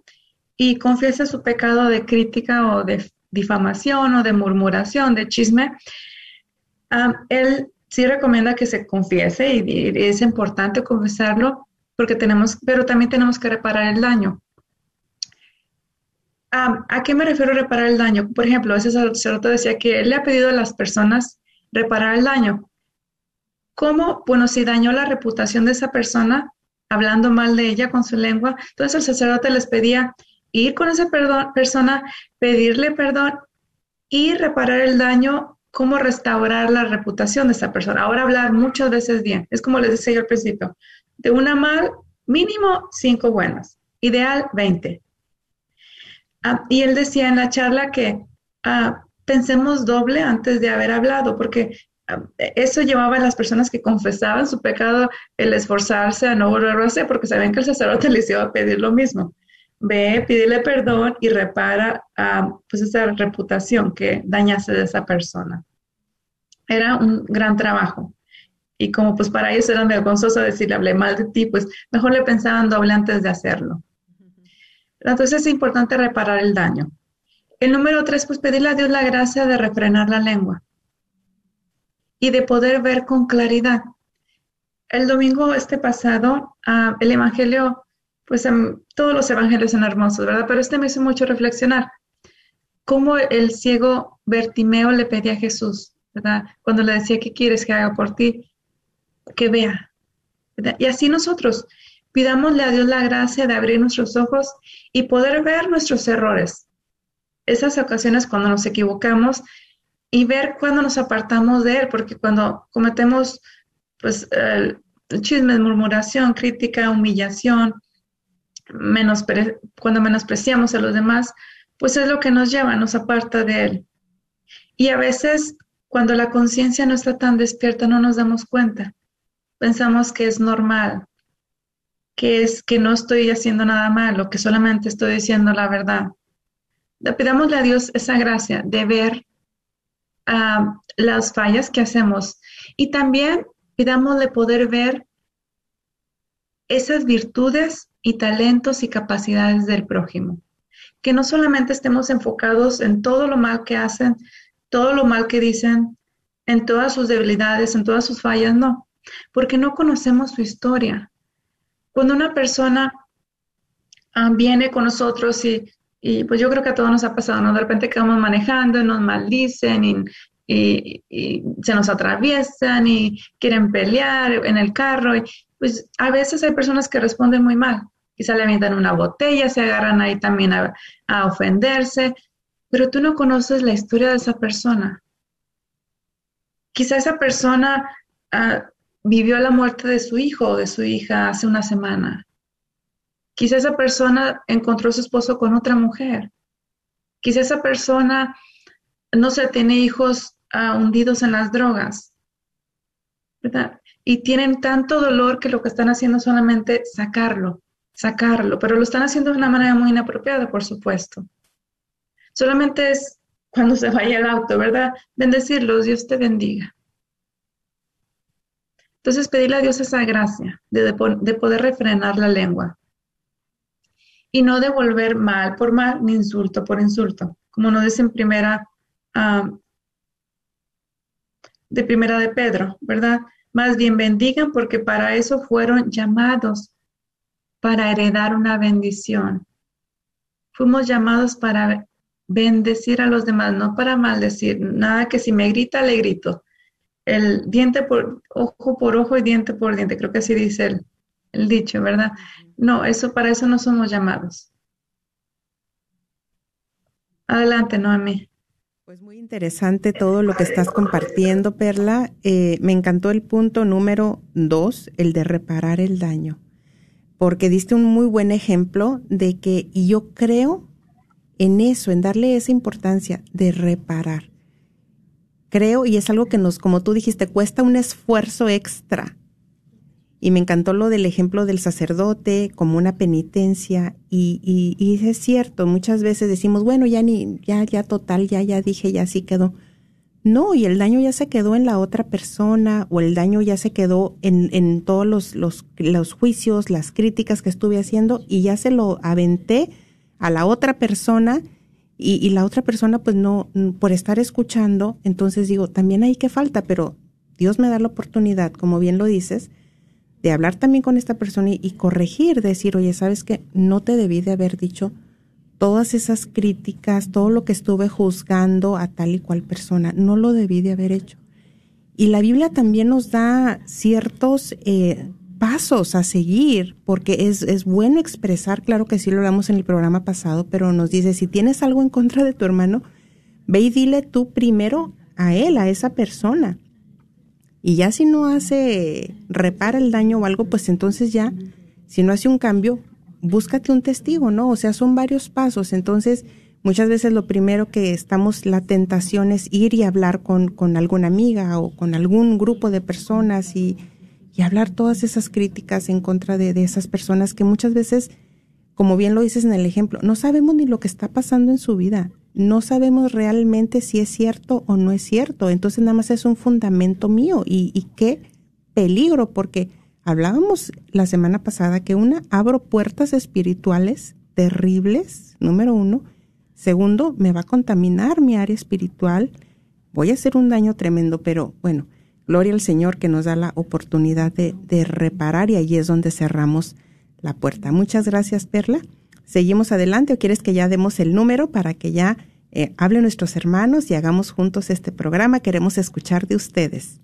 [SPEAKER 4] y confiesa su pecado de crítica o de difamación o de murmuración, de chisme, él sí recomienda que se confiese y, es importante confesarlo porque tenemos, pero también tenemos que reparar el daño. ¿A qué me refiero reparar el daño? Por ejemplo, ese sacerdote decía que él le ha pedido a las personas reparar el daño. ¿Cómo? Bueno, si dañó la reputación de esa persona, hablando mal de ella con su lengua, entonces el sacerdote les pedía ir con esa persona, pedirle perdón y reparar el daño, cómo restaurar la reputación de esa persona. Ahora hablar muchas veces bien. Es como les decía yo al principio, de una mal, mínimo cinco buenas, ideal 20. Ah, y él decía en la charla que ah, pensemos doble antes de haber hablado, porque ah, eso llevaba a las personas que confesaban su pecado el esforzarse a no volverlo a hacer, porque sabían que el sacerdote [LAUGHS] les iba a pedir lo mismo. Ve, pídele perdón y repara pues esa reputación que dañase de esa persona. Era un gran trabajo. Y como pues para ellos era vergonzoso decirle, hablé mal de ti, pues mejor le pensaban doble antes de hacerlo. Entonces es importante reparar el daño. El número tres, pues pedirle a Dios la gracia de refrenar la lengua y de poder ver con claridad. El domingo este pasado, ah, el Evangelio, pues em, todos los Evangelios son hermosos, ¿verdad? Pero este me hizo mucho reflexionar. Cómo el ciego Bertimeo le pedía a Jesús, ¿verdad? Cuando le decía, ¿qué quieres que haga por ti? Que vea. Y así nosotros, pidámosle a Dios la gracia de abrir nuestros ojos y poder ver nuestros errores. Esas ocasiones cuando nos equivocamos y ver cuando nos apartamos de Él, porque cuando cometemos pues chismes, murmuración, crítica, humillación, cuando menospreciamos a los demás, pues es lo que nos lleva, nos aparta de Él. Y a veces cuando la conciencia no está tan despierta no nos damos cuenta. Pensamos que es normal, que es que no estoy haciendo nada malo, que solamente estoy diciendo la verdad. Pidámosle a Dios esa gracia de ver ah, las fallas que hacemos y también pidámosle poder ver esas virtudes y talentos y capacidades del prójimo. Que no solamente estemos enfocados en todo lo mal que hacen, todo lo mal que dicen, en todas sus debilidades, en todas sus fallas, no, porque no conocemos su historia, cuando una persona ah, viene con nosotros y, pues yo creo que a todos nos ha pasado, ¿no? De repente quedamos manejando y nos maldicen y, se nos atraviesan y quieren pelear en el carro. Y, pues a veces hay personas que responden muy mal. Quizá le avientan una botella, se agarran ahí también a, ofenderse, pero tú no conoces la historia de esa persona. Quizá esa persona ah, vivió la muerte de su hijo o de su hija hace una semana. Quizá esa persona encontró a su esposo con otra mujer. Quizá esa persona, no sé, tiene hijos uh, hundidos en las drogas. ¿verdad? Y tienen tanto dolor que lo que están haciendo es solamente sacarlo, sacarlo, pero lo están haciendo de una manera muy inapropiada, por supuesto. Solamente es cuando se vaya el auto, ¿verdad? Bendecirlos, Dios te bendiga. Entonces, pedirle a Dios esa gracia de, poder refrenar la lengua y no devolver mal por mal ni insulto por insulto, como nos dice en primera, de primera de Pedro, ¿verdad? Más bien bendigan porque para eso fueron llamados, para heredar una bendición. Fuimos llamados para bendecir a los demás, no para maldecir. Nada que si me grita, le grito el diente por ojo por ojo y diente por diente, creo que así dice el, dicho, ¿verdad? No, eso para eso no somos llamados. Adelante, Noemi.
[SPEAKER 1] Pues muy interesante todo lo que estás compartiendo, Perla. Eh, me encantó el punto número dos, el de reparar el daño. porque diste un muy buen ejemplo de que, y yo creo en eso, en darle esa importancia de reparar. Creo, y es algo que nos, como tú dijiste, cuesta un esfuerzo extra. Y me encantó lo del ejemplo del sacerdote como una penitencia. Y, y, es cierto, muchas veces decimos, bueno, ya ni, ya, ya total, ya, ya dije, ya sí quedó. No, y el daño ya se quedó en la otra persona o el daño ya se quedó en, en todos los, los, los juicios, las críticas que estuve haciendo y ya se lo aventé a la otra persona y, y, la otra persona pues no, por estar escuchando, entonces digo, también hay que falta, pero Dios me da la oportunidad, como bien lo dices, de hablar también con esta persona y, corregir, decir, oye, ¿sabes qué? No te debí de haber dicho todas esas críticas, todo lo que estuve juzgando a tal y cual persona, no lo debí de haber hecho. Y la Biblia también nos da ciertos eh, pasos a seguir, porque es, es bueno expresar, claro que sí lo hablamos en el programa pasado, pero nos dice, si tienes algo en contra de tu hermano, ve y dile tú primero a él, a esa persona. Y ya si no hace, repara el daño o algo, pues entonces ya, si no hace un cambio, búscate un testigo, ¿no? O sea, son varios pasos. Entonces, muchas veces lo primero que estamos, la tentación es ir y hablar con, con alguna amiga o con algún grupo de personas y, y hablar todas esas críticas en contra de, esas personas que muchas veces, como bien lo dices en el ejemplo, no sabemos ni lo que está pasando en su vida. No sabemos realmente si es cierto o no es cierto. Entonces, nada más es un fundamento mío y, y qué peligro, porque Hablábamos la semana pasada que una, abro puertas espirituales terribles, número uno. Segundo, me va a contaminar mi área espiritual. Voy a hacer un daño tremendo, pero bueno, gloria al Señor que nos da la oportunidad de, de reparar y ahí es donde cerramos la puerta. Muchas gracias, Perla. Seguimos adelante o quieres que ya demos el número para que ya eh, hablen nuestros hermanos y hagamos juntos este programa. Queremos escuchar de ustedes.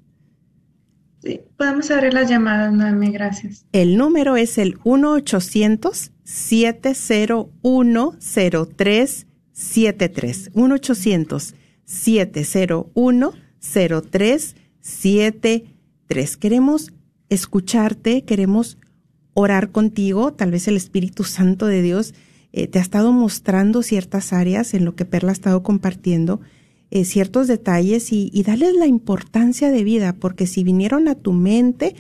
[SPEAKER 4] Sí, podemos abrir las llamadas, Noemi, gracias.
[SPEAKER 1] El número es el 1-800-701-0373. 1-800-701-0373. Queremos escucharte, queremos orar contigo. Tal vez el Espíritu Santo de Dios eh, te ha estado mostrando ciertas áreas en lo que Perla ha estado compartiendo eh, ciertos detalles y, y, darles la importancia de vida, porque si vinieron a tu mente,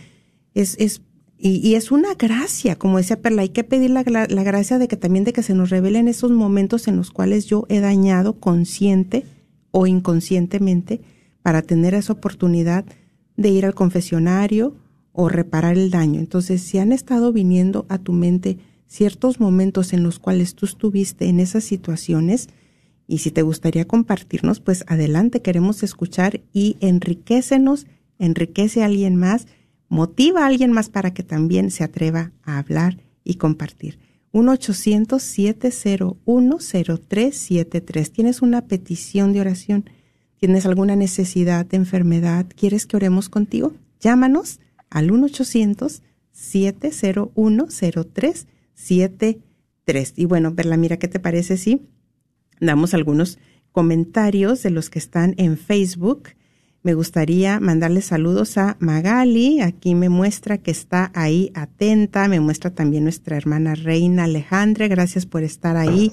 [SPEAKER 1] es, es y, es una gracia, como decía Perla, hay que pedir la, la, la, gracia de que también de que se nos revelen esos momentos en los cuales yo he dañado consciente o inconscientemente para tener esa oportunidad de ir al confesionario o reparar el daño. Entonces, si han estado viniendo a tu mente ciertos momentos en los cuales tú estuviste en esas situaciones, y si te gustaría compartirnos, pues adelante, queremos escuchar y enriquecenos, enriquece a alguien más, motiva a alguien más para que también se atreva a hablar y compartir. 1-800-701-0373. ¿Tienes una petición de oración? ¿Tienes alguna necesidad de enfermedad? ¿Quieres que oremos contigo? Llámanos al 1-800-701-0373. Y bueno, Perla, mira, ¿qué te parece si damos algunos comentarios de los que están en Facebook. Me gustaría mandarle saludos a Magali. Aquí me muestra que está ahí atenta. Me muestra también nuestra hermana Reina Alejandra. Gracias por estar ahí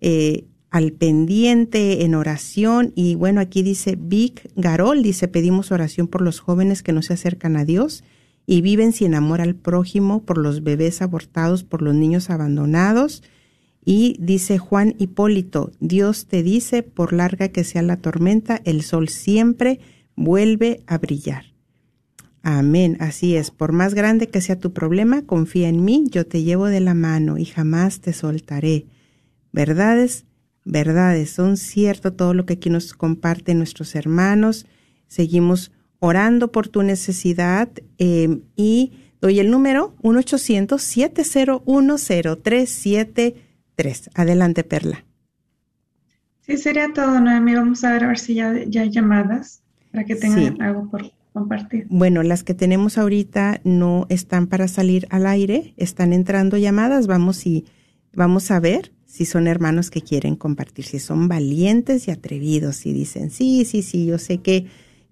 [SPEAKER 1] eh, al pendiente en oración. Y bueno, aquí dice Vic Garol. Dice, pedimos oración por los jóvenes que no se acercan a Dios y viven sin amor al prójimo, por los bebés abortados, por los niños abandonados y dice Juan Hipólito, Dios te dice, por larga que sea la tormenta, el sol siempre vuelve a brillar. Amén, así es. Por más grande que sea tu problema, confía en mí, yo te llevo de la mano y jamás te soltaré. Verdades, verdades, son cierto todo lo que aquí nos comparten nuestros hermanos. Seguimos orando por tu necesidad eh, y doy el número 1 800 701 tres. Adelante, Perla.
[SPEAKER 4] Sí, sería todo, Noemi. Vamos a ver a ver si ya, ya hay llamadas para que tengan sí. algo por compartir.
[SPEAKER 1] Bueno, las que tenemos ahorita no están para salir al aire, están entrando llamadas. Vamos y vamos a ver si son hermanos que quieren compartir, si son valientes y atrevidos, y dicen, sí, sí, sí, yo sé que,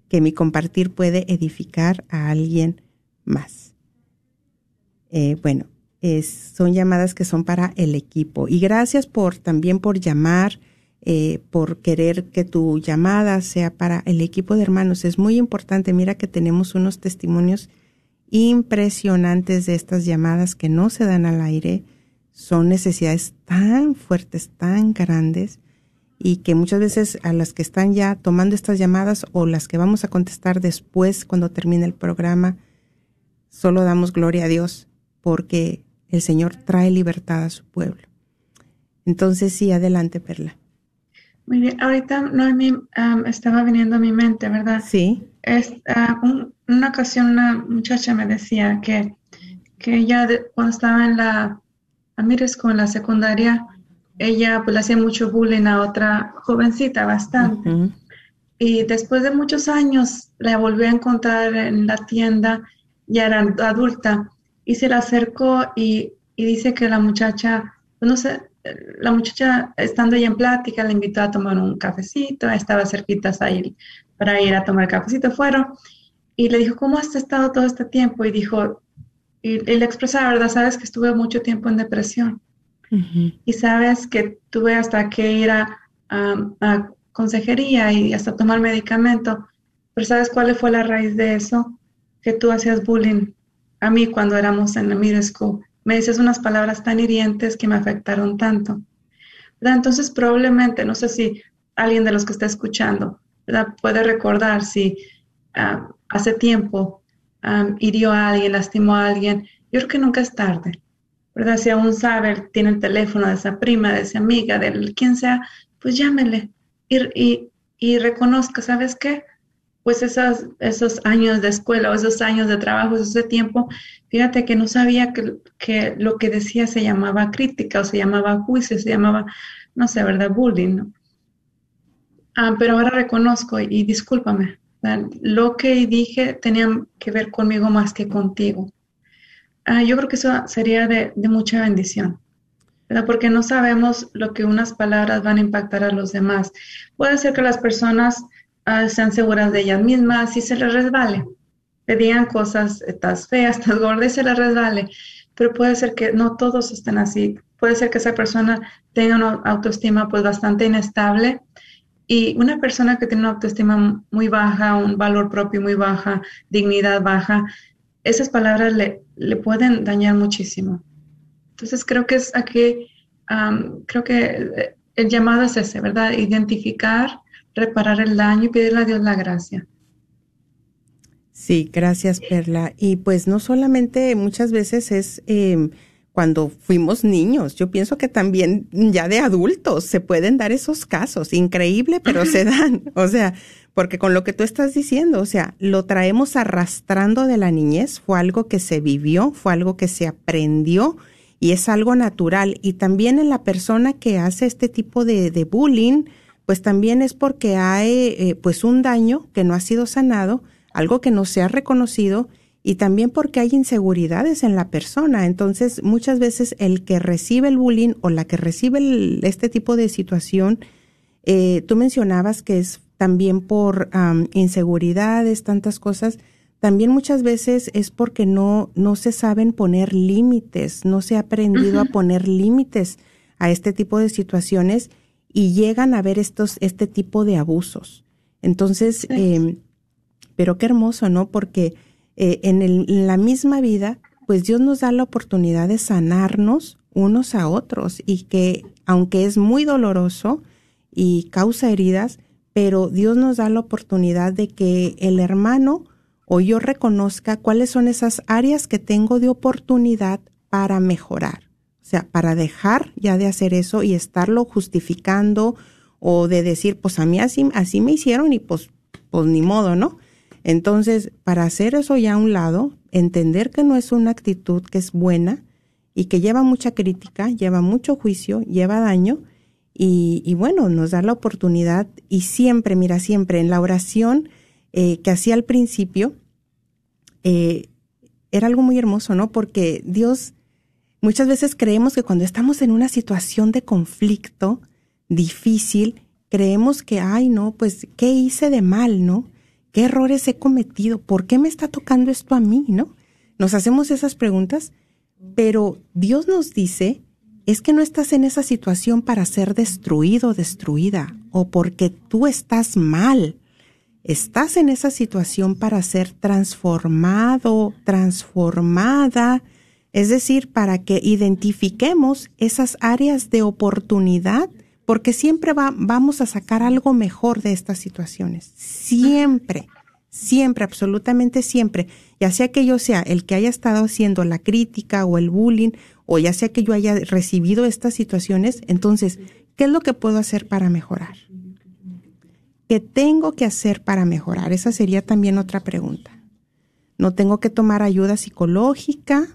[SPEAKER 1] que mi compartir puede edificar a alguien más. Eh, bueno, son llamadas que son para el equipo. Y gracias por también por llamar, eh, por querer que tu llamada sea para el equipo de hermanos. Es muy importante. Mira que tenemos unos testimonios impresionantes de estas llamadas que no se dan al aire. Son necesidades tan fuertes, tan grandes y que muchas veces a las que están ya tomando estas llamadas o las que vamos a contestar después cuando termine el programa, solo damos gloria a Dios porque el Señor trae libertad a su pueblo. Entonces, sí, adelante, Perla.
[SPEAKER 4] Muy bien, ahorita Noemi um, estaba viniendo a mi mente, ¿verdad?
[SPEAKER 1] Sí.
[SPEAKER 4] Es, uh, una ocasión una muchacha me decía que, que ella cuando estaba en la, a mires con la secundaria, ella pues le hacía mucho bullying a otra jovencita bastante. Y después de muchos años la volvió a encontrar en la tienda, ya era adulta, y se la acercó y, dice que la muchacha, pues, no sé, la muchacha estando ahí en plática le invitó a tomar un cafecito, estaba cerquita ahí para ir a tomar cafecito, fueron, y le dijo, ¿cómo has estado todo este tiempo? Y dijo, y, y le expresaba, ¿verdad? Sabes que estuve mucho tiempo en depresión y sabes que tuve hasta que ir a, consejería y hasta tomar medicamento, pero ¿sabes cuál fue la raíz de eso? Que tú hacías bullying a mí cuando éramos en la middle school. Me dices unas palabras tan hirientes que me afectaron tanto. Entonces probablemente, no sé si alguien de los que está escuchando puede recordar si hace tiempo hirió a alguien, lastimó a alguien. Yo creo que nunca es tarde. ¿verdad? Si aún sabe, tiene el teléfono de esa prima, de esa amiga, de quien sea, pues llámele y, y, reconozca, ¿sabes qué? Pues esos, esos años de escuela o esos años de trabajo, ese tiempo, fíjate que no sabía que, que lo que decía se llamaba crítica o se llamaba juicio, se llamaba, no sé, ¿verdad? Bullying, ¿no? Ah, pero ahora reconozco y discúlpame, lo que dije tenía que ver conmigo más que contigo. Ah, yo creo que eso sería de, mucha bendición, ¿verdad? porque no sabemos lo que unas palabras van a impactar a los demás. Puede ser que las personas ah, sean seguras de ellas mismas y se les resbale. Le digan cosas, estás fea, [LAUGHS] estás gorda y se les resbale. Pero puede ser que no todos estén así. Puede ser que esa persona tenga una autoestima pues bastante inestable y una persona que tiene una autoestima muy baja, un valor propio muy baja, dignidad baja, esas palabras le, le pueden dañar muchísimo. Entonces creo que es aquí, creo que el llamado es ese, ¿verdad? Identificar, reparar el daño y pedirle a Dios la gracia.
[SPEAKER 1] Sí, gracias Perla. Y pues no solamente muchas veces es em, cuando fuimos niños, yo pienso que también ya de adultos se pueden dar esos casos. Increíble, pero se dan. [LAUGHS] O sea, porque con lo que tú estás diciendo, o sea, lo traemos arrastrando de la niñez, fue algo que se vivió, fue algo que se aprendió y es algo natural. Y también en la persona que hace este tipo de, bullying, pues también es porque hay eh, pues un daño que no ha sido sanado, algo que no se ha reconocido y también porque hay inseguridades en la persona. Entonces, muchas veces el que recibe el bullying o la que recibe este tipo de situación, eh, tú mencionabas que es también por inseguridades, tantas cosas, también muchas veces es porque no, no se saben poner límites, no se ha aprendido a poner límites a este tipo de situaciones y llegan a ver estos, este tipo de abusos. Entonces, em, pero qué hermoso, ¿no? Porque eh, en, en la misma vida, pues Dios nos da la oportunidad de sanarnos unos a otros y que aunque es muy doloroso y causa heridas, pero Dios nos da la oportunidad de que el hermano o yo reconozca cuáles son esas áreas que tengo de oportunidad para mejorar. O sea, para dejar ya de hacer eso y estarlo justificando o de decir, pues a mí así, así me hicieron y pues, pues ni modo, ¿no? Entonces, para hacer eso ya a un lado, entender que no es una actitud que es buena y que lleva mucha crítica, lleva mucho juicio, lleva daño, y, bueno, nos da la oportunidad y siempre, mira, siempre en la oración eh, que hacía al principio, eh, era algo muy hermoso, ¿no? Porque Dios, muchas veces creemos que cuando estamos en una situación de conflicto difícil, creemos que, ay, no, pues, ¿qué hice de mal, no? ¿Qué errores he cometido? ¿Por qué me está tocando esto a mí, no? Nos hacemos esas preguntas, Pero Dios nos dice, es que no estás en esa situación para ser destruido destruida, o porque tú estás mal. Estás en esa situación para ser transformado, transformada, es decir, para que identifiquemos esas áreas de oportunidad, porque siempre vamos a sacar algo mejor de estas situaciones. Siempre, siempre, absolutamente siempre. Ya sea que yo sea el que haya estado haciendo la crítica o el bullying, o ya sea que yo haya recibido estas situaciones, entonces, ¿qué es lo que puedo hacer para mejorar? ¿Qué tengo que hacer para mejorar? Esa sería también otra pregunta. No tengo que tomar ayuda psicológica,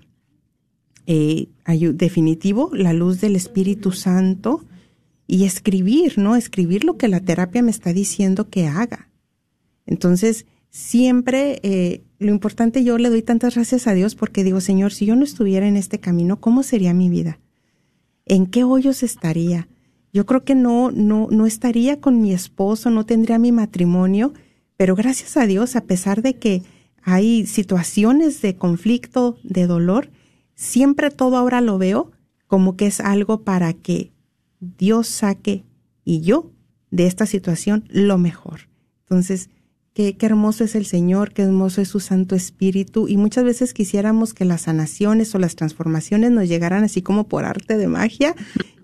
[SPEAKER 1] eh, definitivo, la luz del Espíritu Santo y escribir, ¿no? Escribir lo que la terapia me está diciendo que haga. Entonces, siempre eh, lo importante, yo le doy tantas gracias a Dios porque digo, Señor, si yo no estuviera en este camino, ¿cómo sería mi vida? ¿En qué hoyos estaría? Yo creo que no, no, no estaría con mi esposo, no tendría mi matrimonio, pero gracias a Dios, a pesar de que hay situaciones de conflicto, de dolor, siempre todo ahora lo veo como que es algo para que Dios saque y yo de esta situación lo mejor. Entonces, qué, qué, hermoso es el Señor, qué hermoso es su Santo Espíritu y muchas veces quisiéramos que las sanaciones o las transformaciones nos llegaran así como por arte de magia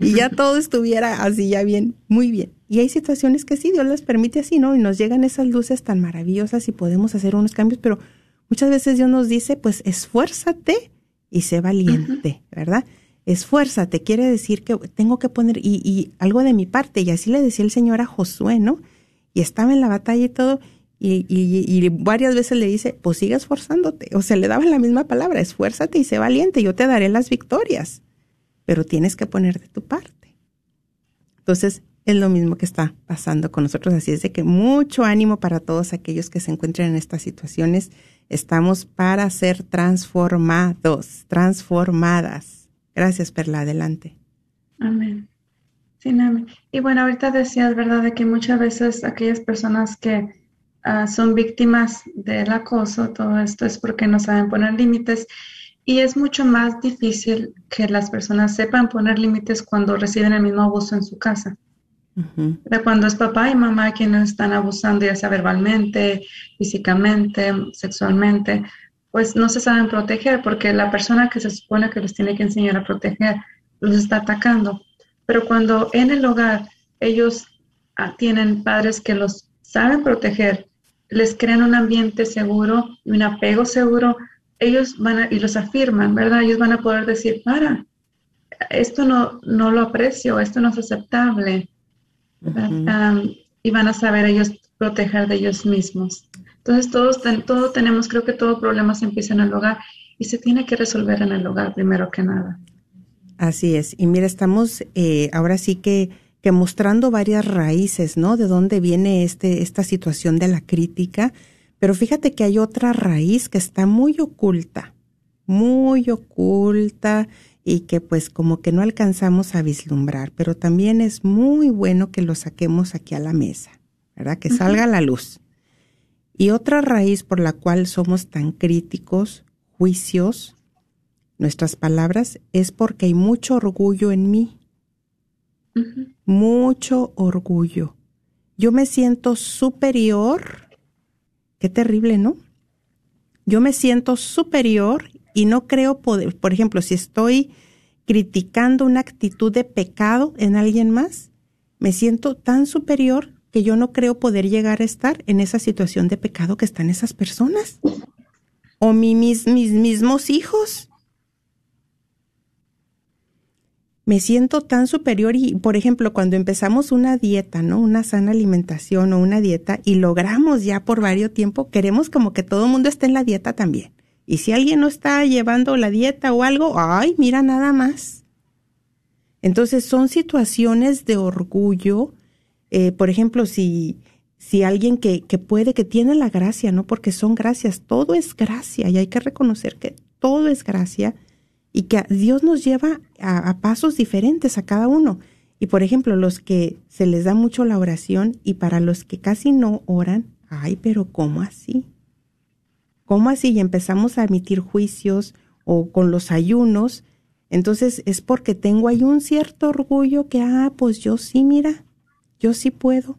[SPEAKER 1] y ya [LAUGHS] todo estuviera así ya bien, muy bien. Y hay situaciones que sí, Dios las permite así, ¿no? Y nos llegan esas luces tan maravillosas y podemos hacer unos cambios, pero muchas veces Dios nos dice, pues esfuérzate y sé valiente, ¿verdad? Esfuérzate, quiere decir que tengo que poner, y, y, algo de mi parte, y así le decía el Señor a Josué, ¿no? Y estaba en la batalla y todo, y, y, varias veces le dice, pues sigue esforzándote, o sea, le daba la misma palabra, esfuérzate y sé valiente, yo te daré las victorias, pero tienes que poner de tu parte. Entonces, es lo mismo que está pasando con nosotros, así es de que mucho ánimo para todos aquellos que se encuentren en estas situaciones Estamos para ser transformados, transformadas. Gracias, Perla. Adelante.
[SPEAKER 4] Amén. Sí, amén. Y bueno, ahorita decías, ¿verdad?, de que muchas veces aquellas personas que uh, son víctimas del acoso, todo esto es porque no saben poner límites. Y es mucho más difícil que las personas sepan poner límites cuando reciben el mismo abuso en su casa. De cuando es papá y mamá quienes están abusando, ya sea verbalmente, físicamente, sexualmente, pues no se saben proteger porque la persona que se supone que los tiene que enseñar a proteger los está atacando. Pero cuando en el hogar ellos ah, tienen padres que los saben proteger, les crean un ambiente seguro y un apego seguro, ellos van a, y los afirman, ¿verdad? Ellos van a poder decir, para, esto no, no lo aprecio, esto no es aceptable y van a saber ellos proteger de ellos mismos. Entonces, todos, todo tenemos, creo que todo problema se empieza en el hogar y se tiene que resolver en el hogar primero que nada.
[SPEAKER 1] Así es. Y mira, estamos eh, ahora sí que, que mostrando varias raíces, ¿no? De dónde viene este, esta situación de la crítica. Pero fíjate que hay otra raíz que está muy oculta, muy oculta y que pues como que no alcanzamos a vislumbrar, pero también es muy bueno que lo saquemos aquí a la mesa, ¿verdad? Que salga a la luz. Y otra raíz por la cual somos tan críticos, juicios, nuestras palabras, es porque hay mucho orgullo en mí. Mucho orgullo. Yo me siento superior. Qué terrible, ¿no? Yo me siento superior y no creo poder, por ejemplo, si estoy criticando una actitud de pecado en alguien más, me siento tan superior que yo no creo poder llegar a estar en esa situación de pecado que están esas personas. O mis, mis mismos hijos. Me siento tan superior y, por ejemplo, cuando empezamos una dieta, ¿no? Una sana alimentación o una dieta y logramos ya por varios tiempo, queremos como que todo el mundo esté en la dieta también. Y si alguien no está llevando la dieta o algo, ay, mira nada más. Entonces son situaciones de orgullo. Eh, por ejemplo, si, si alguien que, que puede, que tiene la gracia, ¿no? Porque son gracias, todo es gracia y hay que reconocer que todo es gracia y que Dios nos lleva a, a pasos diferentes a cada uno. Y por ejemplo, los que se les da mucho la oración y para los que casi no oran, ay, pero ¿cómo así? ¿Cómo así? Y empezamos a emitir juicios o con los ayunos, entonces es porque tengo ahí un cierto orgullo que, ah, pues yo sí, mira, yo sí puedo.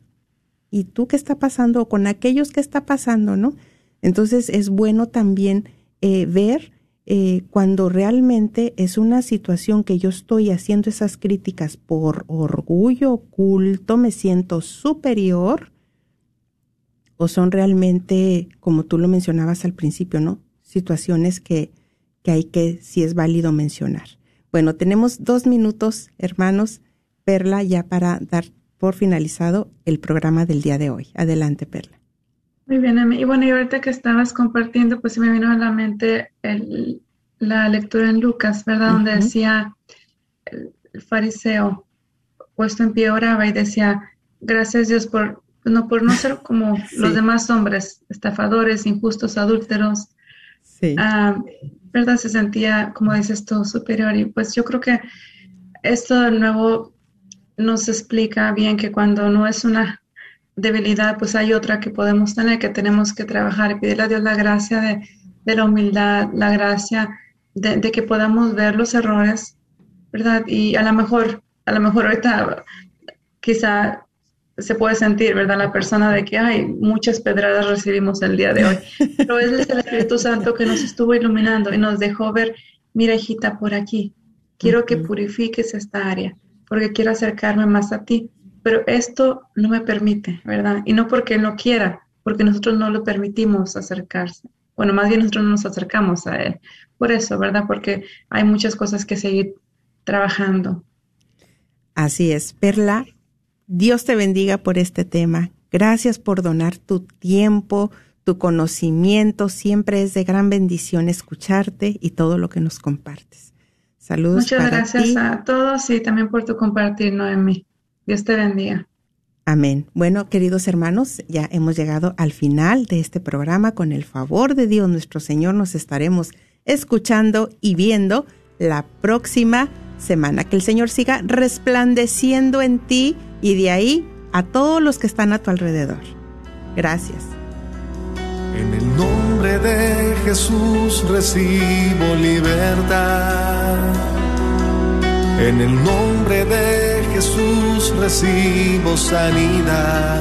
[SPEAKER 1] ¿Y tú qué está pasando? O con aquellos que está pasando, ¿no? Entonces es bueno también eh, ver eh, cuando realmente es una situación que yo estoy haciendo esas críticas por orgullo oculto, me siento superior, o son realmente, como tú lo mencionabas al principio, ¿no? Situaciones que, que hay que, si es válido mencionar. Bueno, tenemos dos minutos, hermanos, Perla, ya para dar por finalizado el programa del día de hoy. Adelante, Perla.
[SPEAKER 4] Muy bien, y bueno, y ahorita que estabas compartiendo, pues me vino a la mente la lectura en Lucas, ¿verdad? Donde decía el, fariseo puesto en pie oraba y decía, gracias Dios por no por no ser como [LAUGHS] los demás hombres, estafadores, injustos, adúlteros. Sí. Ah, ¿Verdad? Se sentía, como dices tú, superior. Y pues yo creo que esto de nuevo nos explica bien que cuando no es una debilidad, pues hay otra que podemos tener, que tenemos que trabajar y pedirle a Dios la gracia de, la humildad, la gracia de, de, que podamos ver los errores, ¿verdad? Y a lo mejor, a lo mejor ahorita quizá se puede sentir, ¿verdad? La persona de que, hay muchas pedradas recibimos el día de hoy. [LAUGHS] Pero es el Espíritu Santo que nos estuvo iluminando y nos dejó ver, mira hijita, por aquí, quiero que purifiques esta área, porque quiero acercarme más a ti. Pero esto no me permite, ¿verdad? Y no porque no quiera, porque nosotros no lo permitimos acercarse. Bueno, más bien nosotros no nos acercamos a Él. Por eso, ¿verdad? Porque hay muchas cosas que seguir trabajando.
[SPEAKER 1] Así es. Perla, Dios te bendiga por este tema. Gracias por donar tu tiempo, tu conocimiento. Siempre es de gran bendición escucharte y todo lo que nos compartes. Saludos.
[SPEAKER 4] Muchas gracias a todos y también por tu compartir, Noemi. Dios te bendiga.
[SPEAKER 1] Amén. Bueno, queridos hermanos, ya hemos llegado al final de este programa. Con el favor de Dios, nuestro Señor, nos estaremos escuchando y viendo la próxima semana. Que el Señor siga resplandeciendo en ti y de ahí a todos los que están a tu alrededor. Gracias.
[SPEAKER 3] En el nombre de Jesús recibo libertad. En el nombre de Jesús recibo sanidad.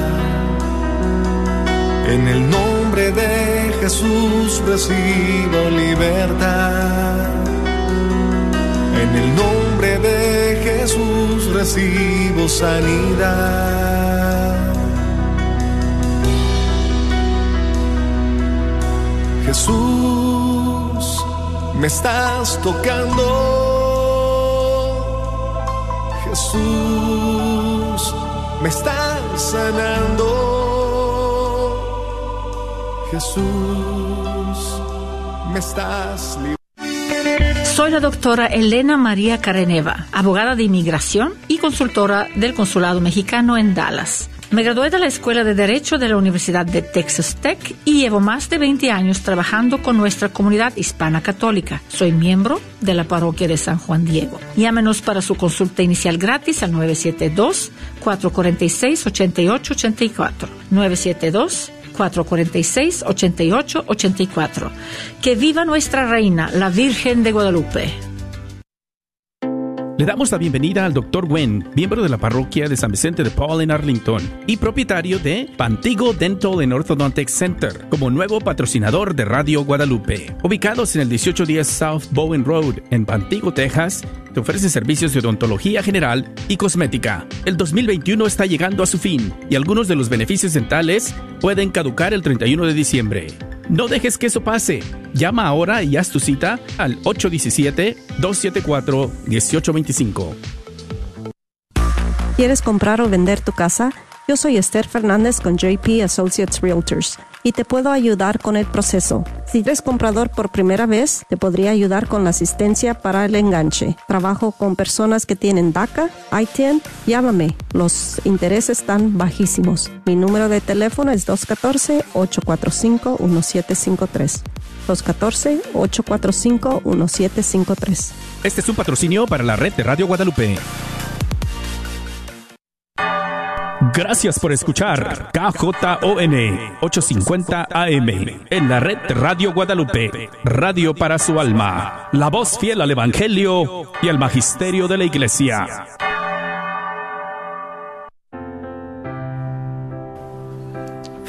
[SPEAKER 3] En el nombre de Jesús recibo libertad. En el nombre de Jesús recibo sanidad. Jesús, me estás tocando. Jesús, me estás sanando. Jesús, me estás liberando.
[SPEAKER 5] Soy la doctora Elena María Careneva, abogada de inmigración y consultora del Consulado Mexicano en Dallas. Me gradué de la Escuela de Derecho de la Universidad de Texas Tech y llevo más de 20 años trabajando con nuestra comunidad hispana católica. Soy miembro de la parroquia de San Juan Diego. Llámenos para su consulta inicial gratis al 972-446-8884. 972 446-8884. Que viva nuestra reina, la Virgen de Guadalupe.
[SPEAKER 2] Le damos la bienvenida al Dr. Wen, miembro de la parroquia de San Vicente de Paul en Arlington y propietario de Pantigo Dental and Orthodontic Center como nuevo patrocinador de Radio Guadalupe. Ubicados en el 1810 South Bowen Road en Pantigo, Texas, ofrece servicios de odontología general y cosmética. El 2021 está llegando a su fin y algunos de los beneficios dentales pueden caducar el 31 de diciembre. No dejes que eso pase. Llama ahora y haz tu cita al 817-274-1825.
[SPEAKER 6] ¿Quieres comprar o vender tu casa? Yo soy Esther Fernández con JP Associates Realtors y te puedo ayudar con el proceso. Si eres comprador por primera vez, te podría ayudar con la asistencia para el enganche. Trabajo con personas que tienen DACA, ITIN, llámame. Los intereses están bajísimos. Mi número de teléfono es 214-845-1753. 214-845-1753.
[SPEAKER 2] Este es un patrocinio para la red de Radio Guadalupe. Gracias por escuchar KJON 850 AM en la red Radio Guadalupe, radio para su alma, la voz fiel al Evangelio y al Magisterio de la Iglesia.